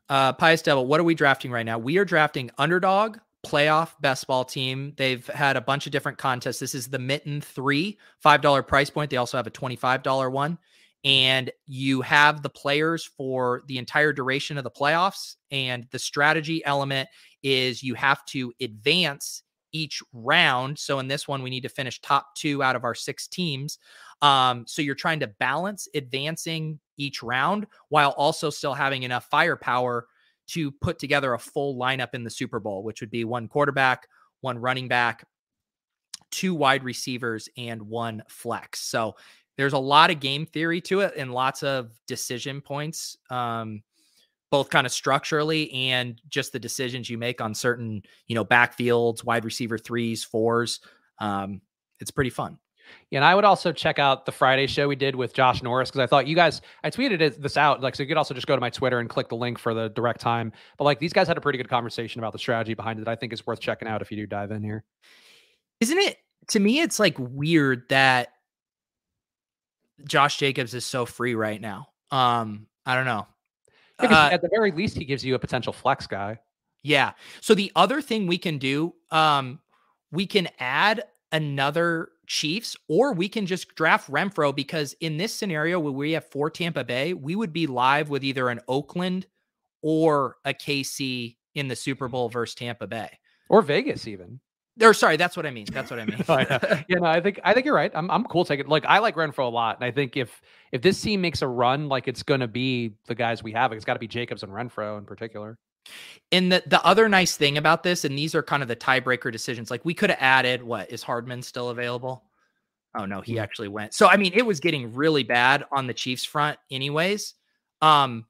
Speaker 1: Uh, Pious Devil, what are we drafting right now? We are drafting underdog playoff best ball team. They've had a bunch of different contests. This is the Mitten 3, $5 price point. They also have a $25 one. And you have the players for the entire duration of the playoffs. And the strategy element is you have to advance each round. So in this one, we need to finish top two out of our six teams. Um, so you're trying to balance advancing each round while also still having enough firepower to put together a full lineup in the Super Bowl, which would be one quarterback, one running back, two wide receivers, and one flex. So there's a lot of game theory to it and lots of decision points. Um, both kind of structurally and just the decisions you make on certain, you know, backfields, wide receiver threes, fours. Um, it's pretty fun.
Speaker 2: Yeah, and I would also check out the Friday show we did with Josh Norris because I thought you guys, I tweeted this out. Like, so you could also just go to my Twitter and click the link for the direct time. But like, these guys had a pretty good conversation about the strategy behind it. I think is worth checking out if you do dive in here.
Speaker 1: Isn't it? To me, it's like weird that Josh Jacobs is so free right now. Um, I don't know.
Speaker 2: Uh, at the very least, he gives you a potential flex guy.
Speaker 1: Yeah. So the other thing we can do, um, we can add another Chiefs, or we can just draft Renfrow because in this scenario where we have four Tampa Bay, we would be live with either an Oakland or a KC in the Super Bowl versus Tampa Bay.
Speaker 2: Or Vegas, even.
Speaker 1: Or sorry, that's what I mean. That's what I mean. <laughs>
Speaker 2: yeah, no, I think I think you're right. I'm I'm cool taking like I like Renfrow a lot, and I think if if this team makes a run, like it's going to be the guys we have. It's got to be Jacobs and Renfrow in particular.
Speaker 1: And the the other nice thing about this, and these are kind of the tiebreaker decisions. Like we could have added what is Hardman still available? Oh no, he mm-hmm. actually went. So I mean, it was getting really bad on the Chiefs front, anyways. Um,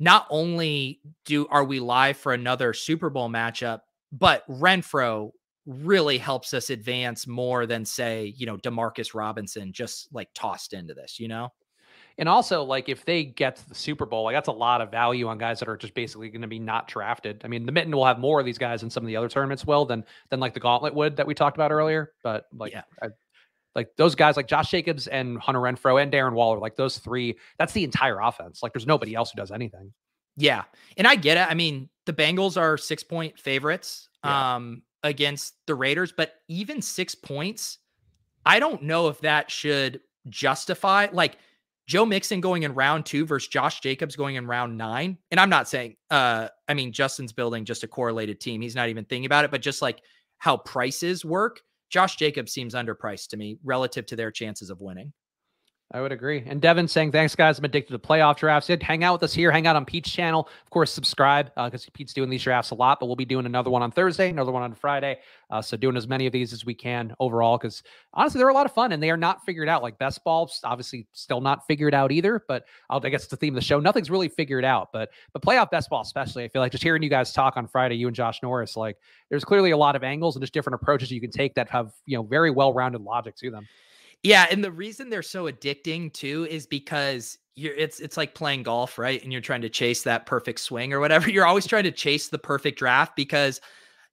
Speaker 1: not only do are we live for another Super Bowl matchup, but Renfrow really helps us advance more than say, you know, Demarcus Robinson just like tossed into this, you know?
Speaker 2: And also, like, if they get to the Super Bowl, like that's a lot of value on guys that are just basically going to be not drafted. I mean, the mitten will have more of these guys in some of the other tournaments will than than like the Gauntlet would that we talked about earlier. But like, yeah. I, like those guys, like Josh Jacobs and Hunter Renfrow and Darren Waller, like those three, that's the entire offense. Like, there's nobody else who does anything.
Speaker 1: Yeah, and I get it. I mean, the Bengals are six point favorites. Yeah. Um, against the Raiders, but even six points, I don't know if that should justify like Joe Mixon going in round two versus Josh Jacobs going in round nine. And I'm not saying, uh, I mean, Justin's building just a correlated team. He's not even thinking about it, but just like how prices work, Josh Jacobs seems underpriced to me relative to their chances of winning.
Speaker 2: I would agree. And Devin saying, thanks, guys. I'm addicted to playoff drafts. Did hang out with us here. Hang out on Pete's channel. Of course, subscribe because uh, Pete's doing these drafts a lot, but we'll be doing another one on Thursday, another one on Friday. Uh, so doing as many of these as we can overall because honestly, they're a lot of fun and they are not figured out. Like best balls, obviously still not figured out either, but I'll, I guess it's the theme of the show. Nothing's really figured out, but but playoff best ball, especially, I feel like just hearing you guys talk on Friday, you and Josh Norris, like there's clearly a lot of angles and just different approaches you can take that have, you know, very well-rounded logic to them.
Speaker 1: Yeah, and the reason they're so addicting too is because you're it's it's like playing golf, right? And you're trying to chase that perfect swing or whatever. <laughs> You're always trying to chase the perfect draft because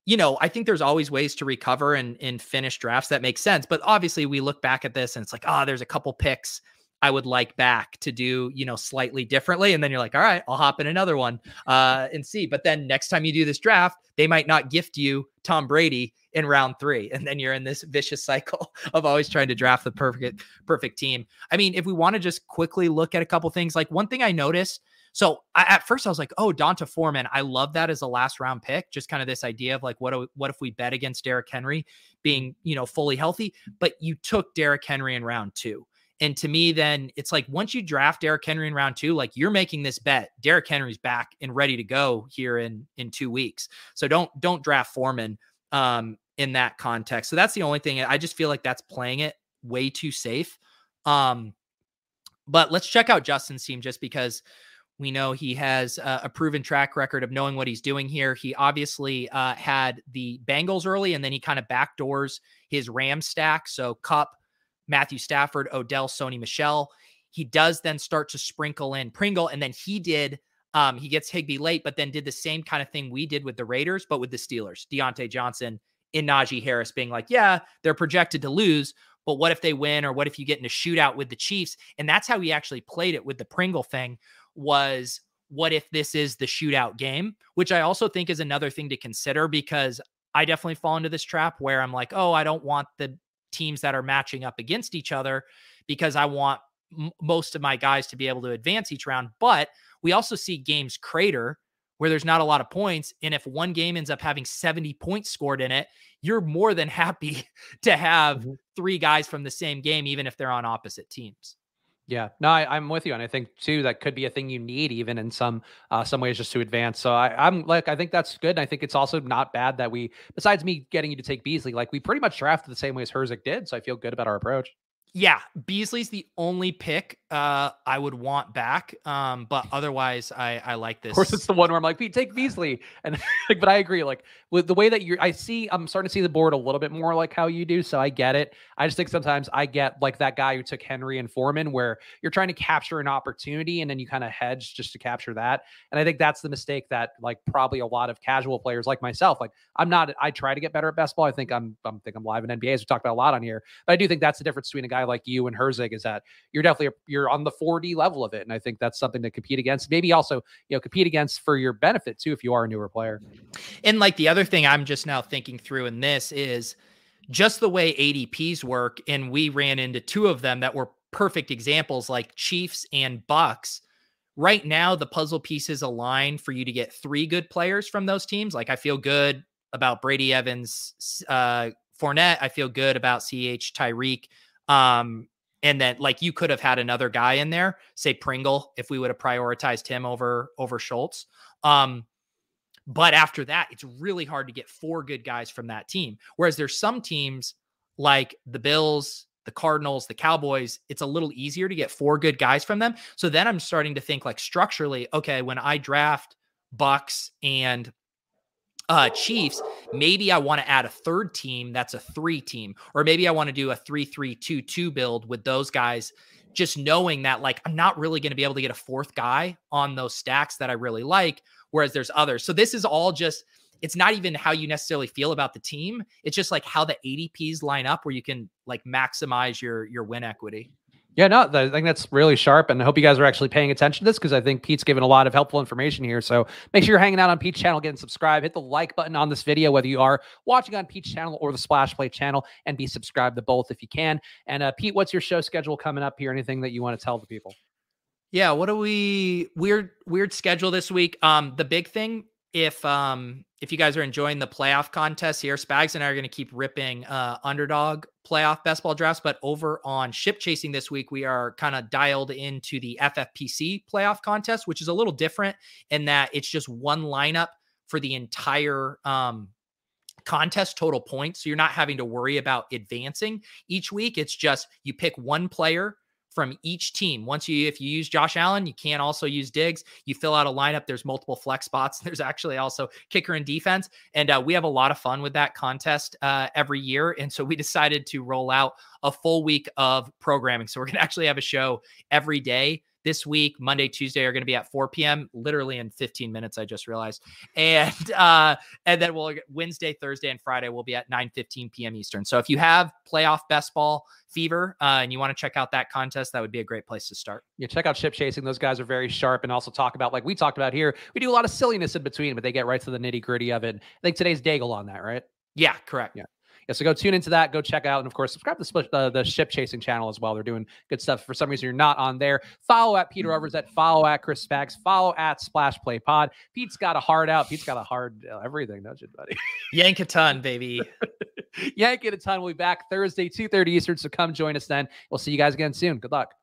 Speaker 1: you know, I think there's always ways to recover and and finish drafts that make sense. But obviously we look back at this and it's like, oh, there's a couple picks I would like back to do, you know, slightly differently. And then you're like, all right, I'll hop in another one uh, and see. But then next time you do this draft, they might not gift you Tom Brady in round three. And then you're in this vicious cycle <laughs> of always trying to draft the perfect, perfect team. I mean, if we want to just quickly look at a couple things, like one thing I noticed. So I, at first I was like, oh, D'Onta Foreman. I love that as a last round pick. Just kind of this idea of like, what, what if we bet against Derrick Henry being, you know, fully healthy? But you took Derrick Henry in round two. And to me, then it's like once you draft Derrick Henry in round two, like you're making this bet. Derrick Henry's back and ready to go here in in two weeks. So don't don't draft Foreman um, in that context. So that's the only thing. I just feel like that's playing it way too safe. Um, but let's check out Justin's team just because we know he has uh, a proven track record of knowing what he's doing here. He obviously uh, had the Bengals early, and then he kind of backdoors his Ram stack. So Kupp, Matthew Stafford, Odell, Sony Michel. He does then start to sprinkle in Pringle, and then he did. Um, he gets Higbee late, but then did the same kind of thing we did with the Raiders, but with the Steelers. Diontae Johnson in Najee Harris being like, yeah, they're projected to lose, but what if they win, or what if you get in a shootout with the Chiefs? And that's how he actually played it with the Pringle thing. Was what if this is the shootout game? Which I also think is another thing to consider because I definitely fall into this trap where I'm like, oh, I don't want the teams that are matching up against each other because I want m- most of my guys to be able to advance each round. But we also see games crater where there's not a lot of points. And if one game ends up having 70 points scored in it, you're more than <laughs> happy to have mm-hmm. three guys from the same game, even if they're on opposite teams.
Speaker 2: Yeah, no, I, am with you, and I think too that could be a thing you need even in some uh, some ways just to advance. So I, am like, I think that's good. And I think it's also not bad that we, besides me getting you to take Beasley, like we pretty much drafted the same way as Herzig did. So I feel good about our approach.
Speaker 1: Yeah, Beasley's the only pick uh, I would want back. Um, but otherwise, I I like this.
Speaker 2: Of course, it's the one where I'm like, Pete, take Beasley, and <laughs> like, but I agree. Like with the way that you're, I see, I'm starting to see the board a little bit more like how you do. So I get it. I just think sometimes I get like that guy who took Henry and Foreman, where you're trying to capture an opportunity and then you kind of hedge just to capture that. And I think that's the mistake that like probably a lot of casual players like myself. Like I'm not. I try to get better at best ball. I think I'm. I'm think I'm live in NBA as we talked about a lot on here. But I do think that's the difference between a guy like you and Herzig is that you're definitely you're on the 4D level of it, and I think that's something to compete against. Maybe also you know compete against for your benefit too if you are a newer player.
Speaker 1: And like the other thing I'm just now thinking through in this is just the way ADPs work, and we ran into two of them that were perfect examples, like Chiefs and Bucs. Right now, the puzzle pieces align for you to get three good players from those teams. Like I feel good about Brady Evans, uh, Fournette. I feel good about CEH Tyreek. Um, and then like you could have had another guy in there, say Pringle, if we would have prioritized him over over Schultz. Um, but after that, it's really hard to get four good guys from that team. Whereas there's some teams like the Bills, the Cardinals, the Cowboys, it's a little easier to get four good guys from them. So then I'm starting to think like structurally, okay, when I draft Bucs and uh, Chiefs, maybe I want to add a third team that's a three team, or maybe I want to do a three three two two build with those guys. Just knowing that, like, I'm not really going to be able to get a fourth guy on those stacks that I really like, whereas there's others. So this is all just. It's not even how you necessarily feel about the team. It's just like how the ADPs line up, where you can like maximize your your win equity.
Speaker 2: Yeah, no, I think that's really sharp. And I hope you guys are actually paying attention to this because I think Pete's given a lot of helpful information here. So make sure you're hanging out on Pete's channel, getting subscribed, hit the like button on this video, whether you are watching on Pete's channel or the Splash Play channel, and be subscribed to both if you can. And uh, Pete, what's your show schedule coming up here? Anything that you want to tell the people?
Speaker 1: Yeah, what are we weird weird schedule this week? Um, the big thing if um if you guys are enjoying the playoff contest here, Spags and I are going to keep ripping uh underdog playoff best ball drafts. But over on ship chasing this week, we are kind of dialed into the FFPC playoff contest, which is a little different in that it's just one lineup for the entire um contest total points. So you're not having to worry about advancing each week. It's just you pick one player from each team. Once you, if you use Josh Allen, you can also use Diggs. You fill out a lineup. There's multiple flex spots. <laughs> There's actually also kicker and defense, and uh, we have a lot of fun with that contest uh, every year. And so we <laughs> decided to roll out a full week of programming. So we're gonna actually have a show every day this week monday tuesday are going to be at 4 p.m literally in 15 minutes i just realized. <laughs> And uh and then we'll wednesday thursday and friday will be at 9 15 p.m eastern. So if you have playoff best ball fever uh, and you want to check out that contest that would be a great place to start.
Speaker 2: Yeah check out ship chasing. Those guys are very sharp and also talk about like we talked about here we do a lot of silliness in between but they get right to the nitty gritty of it. I think today's daigle on that right?
Speaker 1: Yeah correct.
Speaker 2: Yeah yeah, so go tune into that. Go check out, and of course, subscribe to the, uh, the ship chasing channel as well. They're doing good stuff. For some reason, you're not on there. Follow at Peter Overzet. Follow at Chris Spags. Follow at Splash Play Pod. Pete's got a heart out. Pete's got a hard uh, everything, don't you, buddy? <laughs>
Speaker 1: Yank a ton, baby.
Speaker 2: Yank it a ton. We'll be back Thursday, two thirty Eastern. So come join us then. We'll see you guys again soon. Good luck.